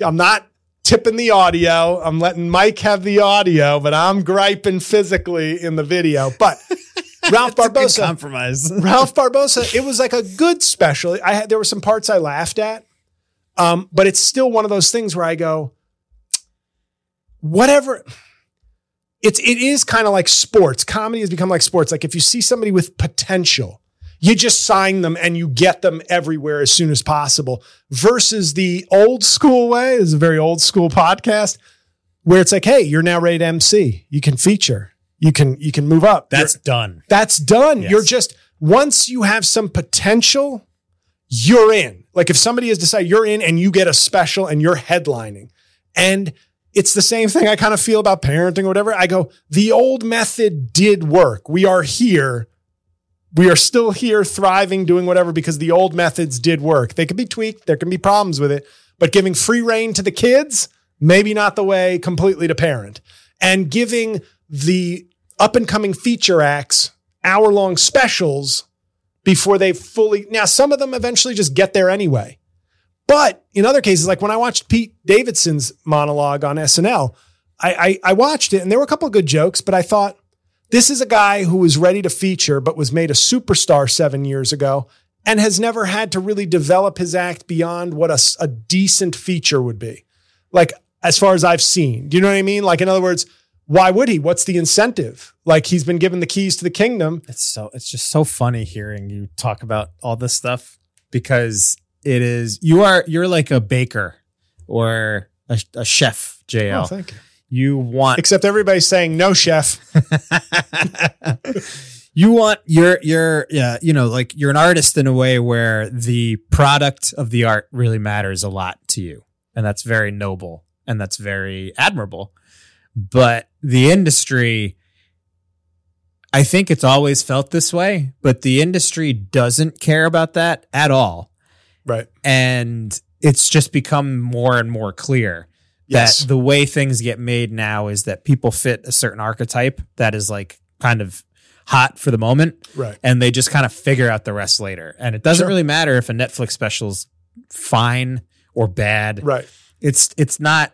I'm not tipping the audio. I'm letting Mike have the audio, but I'm griping physically in the video. But Ralph Barbosa,
compromise.
Ralph Barbosa, it was like a good special. I had there were some parts I laughed at, um, but it's still one of those things where I go, whatever. It's it is kind of like sports. Comedy has become like sports. Like if you see somebody with potential, you just sign them and you get them everywhere as soon as possible. Versus the old school way. This is a very old school podcast where it's like, hey, you're now ready to MC. You can feature. You can you can move up. You're-
That's done.
that's done.
Yes.
You're just once you have some potential, you're in. Like if somebody has decided you're in and you get a special and you're headlining. And it's the same thing I kind of feel about parenting or whatever. I go, the old method did work. We are here. We are still here thriving, doing whatever because the old methods did work. They can be tweaked. There can be problems with it, but giving free reign to the kids, maybe not the way completely to parent. And giving the up and coming feature acts hour long specials before they fully. Now, some of them eventually just get there anyway. But in other cases, like when I watched Pete Davidson's monologue on SNL, I, I, I watched it and there were a couple of good jokes, but I thought this is a guy who was ready to feature, but was made a superstar seven years ago and has never had to really develop his act beyond what a decent feature would be. Like, as far as I've seen, do you know what I mean? Like, in other words, why would he? What's the incentive? Like, he's been given the keys to the kingdom.
It's so it's just so funny hearing you talk about all this stuff because it is you are you're like a baker or a, a chef, JL.
Oh, thank you.
you want
Except everybody's saying no, chef.
you want you're you're yeah you know like you're an artist in a way where the product of the art really matters a lot to you and that's very noble and that's very admirable but the industry i think it's always felt this way but the industry doesn't care about that at all
Right.
and it's just become more and more clear
Yes.
that the way things get made now is that people fit a certain archetype that is like kind of hot for the moment
Right.
and they just kind of figure out the rest later and it doesn't
Sure.
really matter if a netflix special's fine or bad
Right.
it's it's not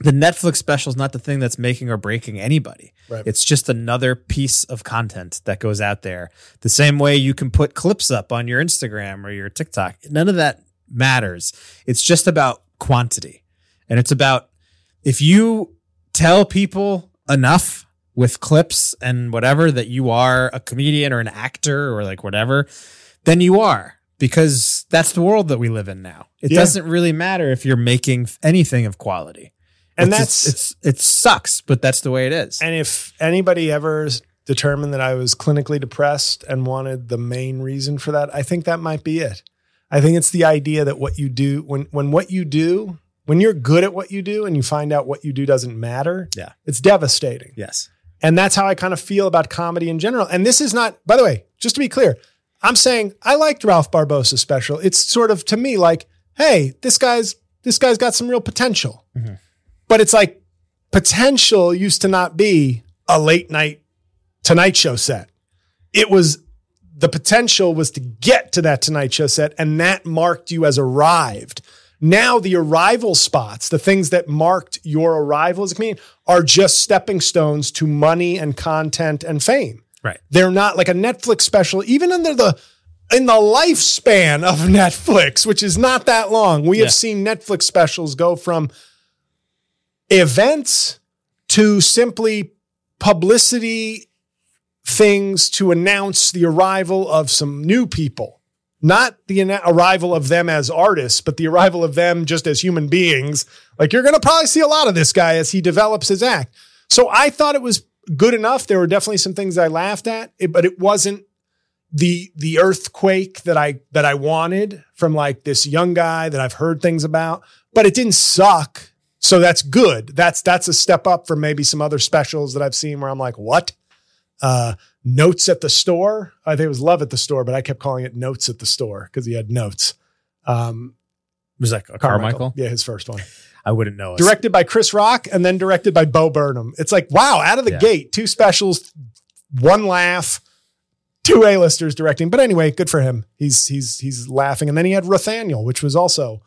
the netflix special is not the thing that's making or breaking anybody
Right.
it's just another piece of content that goes out there. The same way you can put clips up on your instagram or your tiktok none of that matters. It's just about quantity. And it's about if you tell people enough with clips and whatever that you are a comedian or an actor or like whatever then you are because that's the world that we live in now. It
Yeah.
doesn't really matter if you're making anything of quality
And
It's
that's
just- it's it sucks but that's the way it is
And if anybody ever determined that I was clinically depressed and wanted the main reason for that, I think that might be it. I think it's the idea that what you do when when what you do, when you're good at what you do and you find out what you do doesn't matter,
Yeah.
it's devastating.
yes
And that's how I kind of feel about comedy in general. And this is not, by the way, just to be clear, I'm saying I liked Ralph Barbosa's special. It's sort of to me like, hey, this guy's this guy's got some real potential. Mm-hmm. But it's like potential used to not be a late night Tonight Show set. It was the potential was to get to that Tonight Show set, and that marked you as arrived. Now the arrival spots, the things that marked your arrival as a comedian, are just stepping stones to money and content and fame.
right
They're not like a Netflix special, even under the in the lifespan of Netflix, which is not that long. We
Yeah.
have seen Netflix specials go from events to simply publicity things to announce the arrival of some new people. Not the arrival of them as artists, but the arrival of them just as human beings. Like you're going to probably see a lot of this guy as he develops his act. So I thought it was good enough. There were definitely some things I laughed at, but it wasn't the the earthquake that I that I wanted from like this young guy that I've heard things about, but it didn't suck. So that's good. That's that's a step up from maybe some other specials that I've seen where I'm like, what? Uh, notes at the store. I think it was love at the store, but I kept calling it notes at the store because he had notes. Um,
Was that a Carmichael?
yeah, his first one.
I wouldn't know.
Directed by Chris Rock and then directed by Bo Burnham. It's like, wow, out of the
Yeah.
gate, two specials, one laugh, two A-listers directing. But anyway, good for him. He's he's he's laughing. And then he had Rothaniel, which was also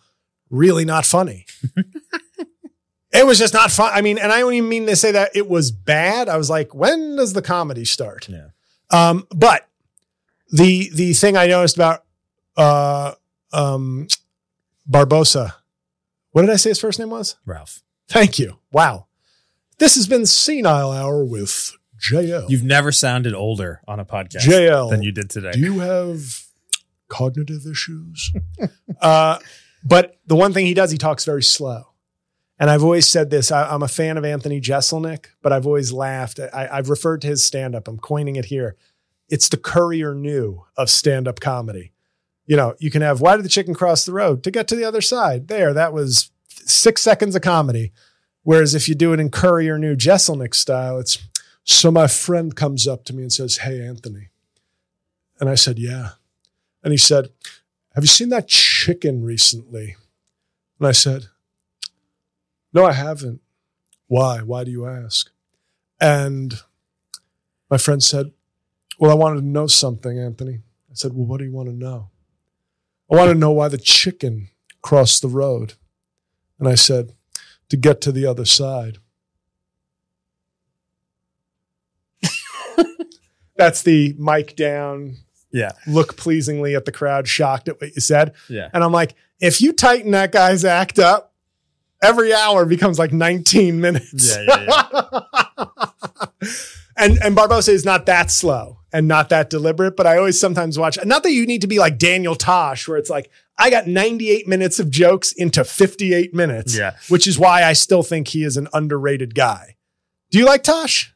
really not funny. it was just not fun. I mean, and I don't even mean to say that it was bad. I was like, when does the comedy start?
Yeah.
Um, but the the thing I noticed about uh um Barbosa, what did I say his first name was?
Ralph.
Thank you. Wow. This has been Senile Hour with JL.
You've never sounded older on a podcast
JL.
than you did today.
Do you have cognitive issues? uh, but the one thing he does, he talks very slow. And I've always said this. I, I'm a fan of Anthony Jeselnik, but I've always laughed. I, I've referred to his stand up. I'm coining it here. It's the Courier New of stand up comedy. You know, you can have why did the chicken cross the road to get to the other side? There, that was six seconds of comedy. Whereas if you do it in Courier New Jeselnik style, it's so my friend comes up to me and says, Hey, Anthony. And I said, Yeah. And he said, Have you seen that chicken recently? And I said, No, I haven't. Why? Why do you ask? And my friend said, Well, I wanted to know something, Anthony. I said, Well, what do you want to know? I want to know why the chicken crossed the road. And I said, To get to the other side. That's the mic down,
yeah.
look pleasingly at the crowd, shocked at what you said.
Yeah.
And I'm like, if you tighten that guy's act up, every hour becomes like 19 minutes.
Yeah, yeah, yeah.
and and Barbosa is not that slow and not that deliberate, but I always sometimes watch. Not that you need to be like Daniel Tosh, where it's like I got 98 minutes of jokes into 58 minutes.
Yeah.
which is why I still think he is an underrated guy. Do you like Tosh?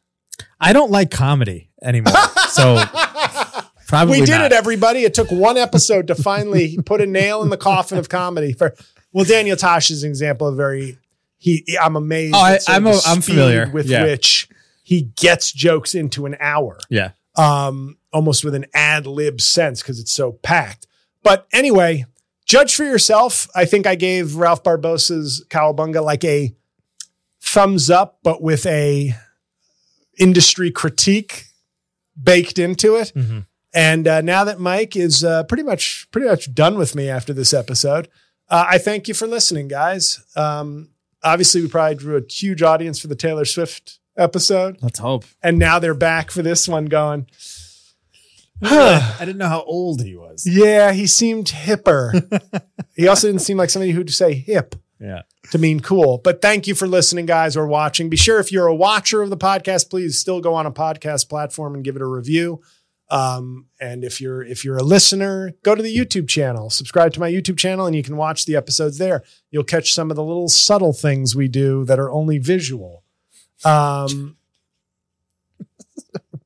I don't like comedy anymore. So probably
we did
not.
it, everybody. It took one episode to finally put a nail in the coffin of comedy. For well, Daniel Tosh is an example of very. He, I'm amazed.
Oh, I-
the
a- I'm familiar.
with
Yeah.
which he gets jokes into an hour,
Yeah.
um, almost with an ad lib sense because it's so packed. But anyway, judge for yourself. I think I gave Ralph Barbosa's Cowabunga like a thumbs up, but with a industry critique baked into it.
Mhm.
And uh, now that Mike is uh, pretty much pretty much done with me after this episode, uh, I thank you for listening, guys. Um, obviously, we probably drew a huge audience for the Taylor Swift episode,
Let's hope.
and now they're back for this one. Going,
I didn't know how old he was.
yeah, he seemed hipper. he also didn't seem like somebody who'd say hip.
Yeah.
to mean cool. But thank you for listening, guys, or watching. Be sure if you're a watcher of the podcast, please still go on a podcast platform and give it a review. Um, and if you're if you're a listener, go to the YouTube channel, subscribe to my YouTube channel, and you can watch the episodes there. You'll catch some of the little subtle things we do that are only visual. Um,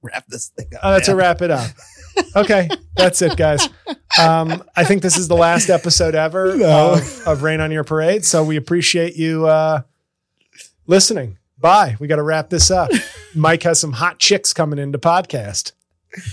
Wrap this thing up.
uh, to wrap it up. Okay, that's it, guys. Um, I think this is the last episode ever
No.
of, of Rain on Your Parade. So we appreciate you uh, listening. Bye. We got to wrap this up. Mike has some hot chicks coming into podcast.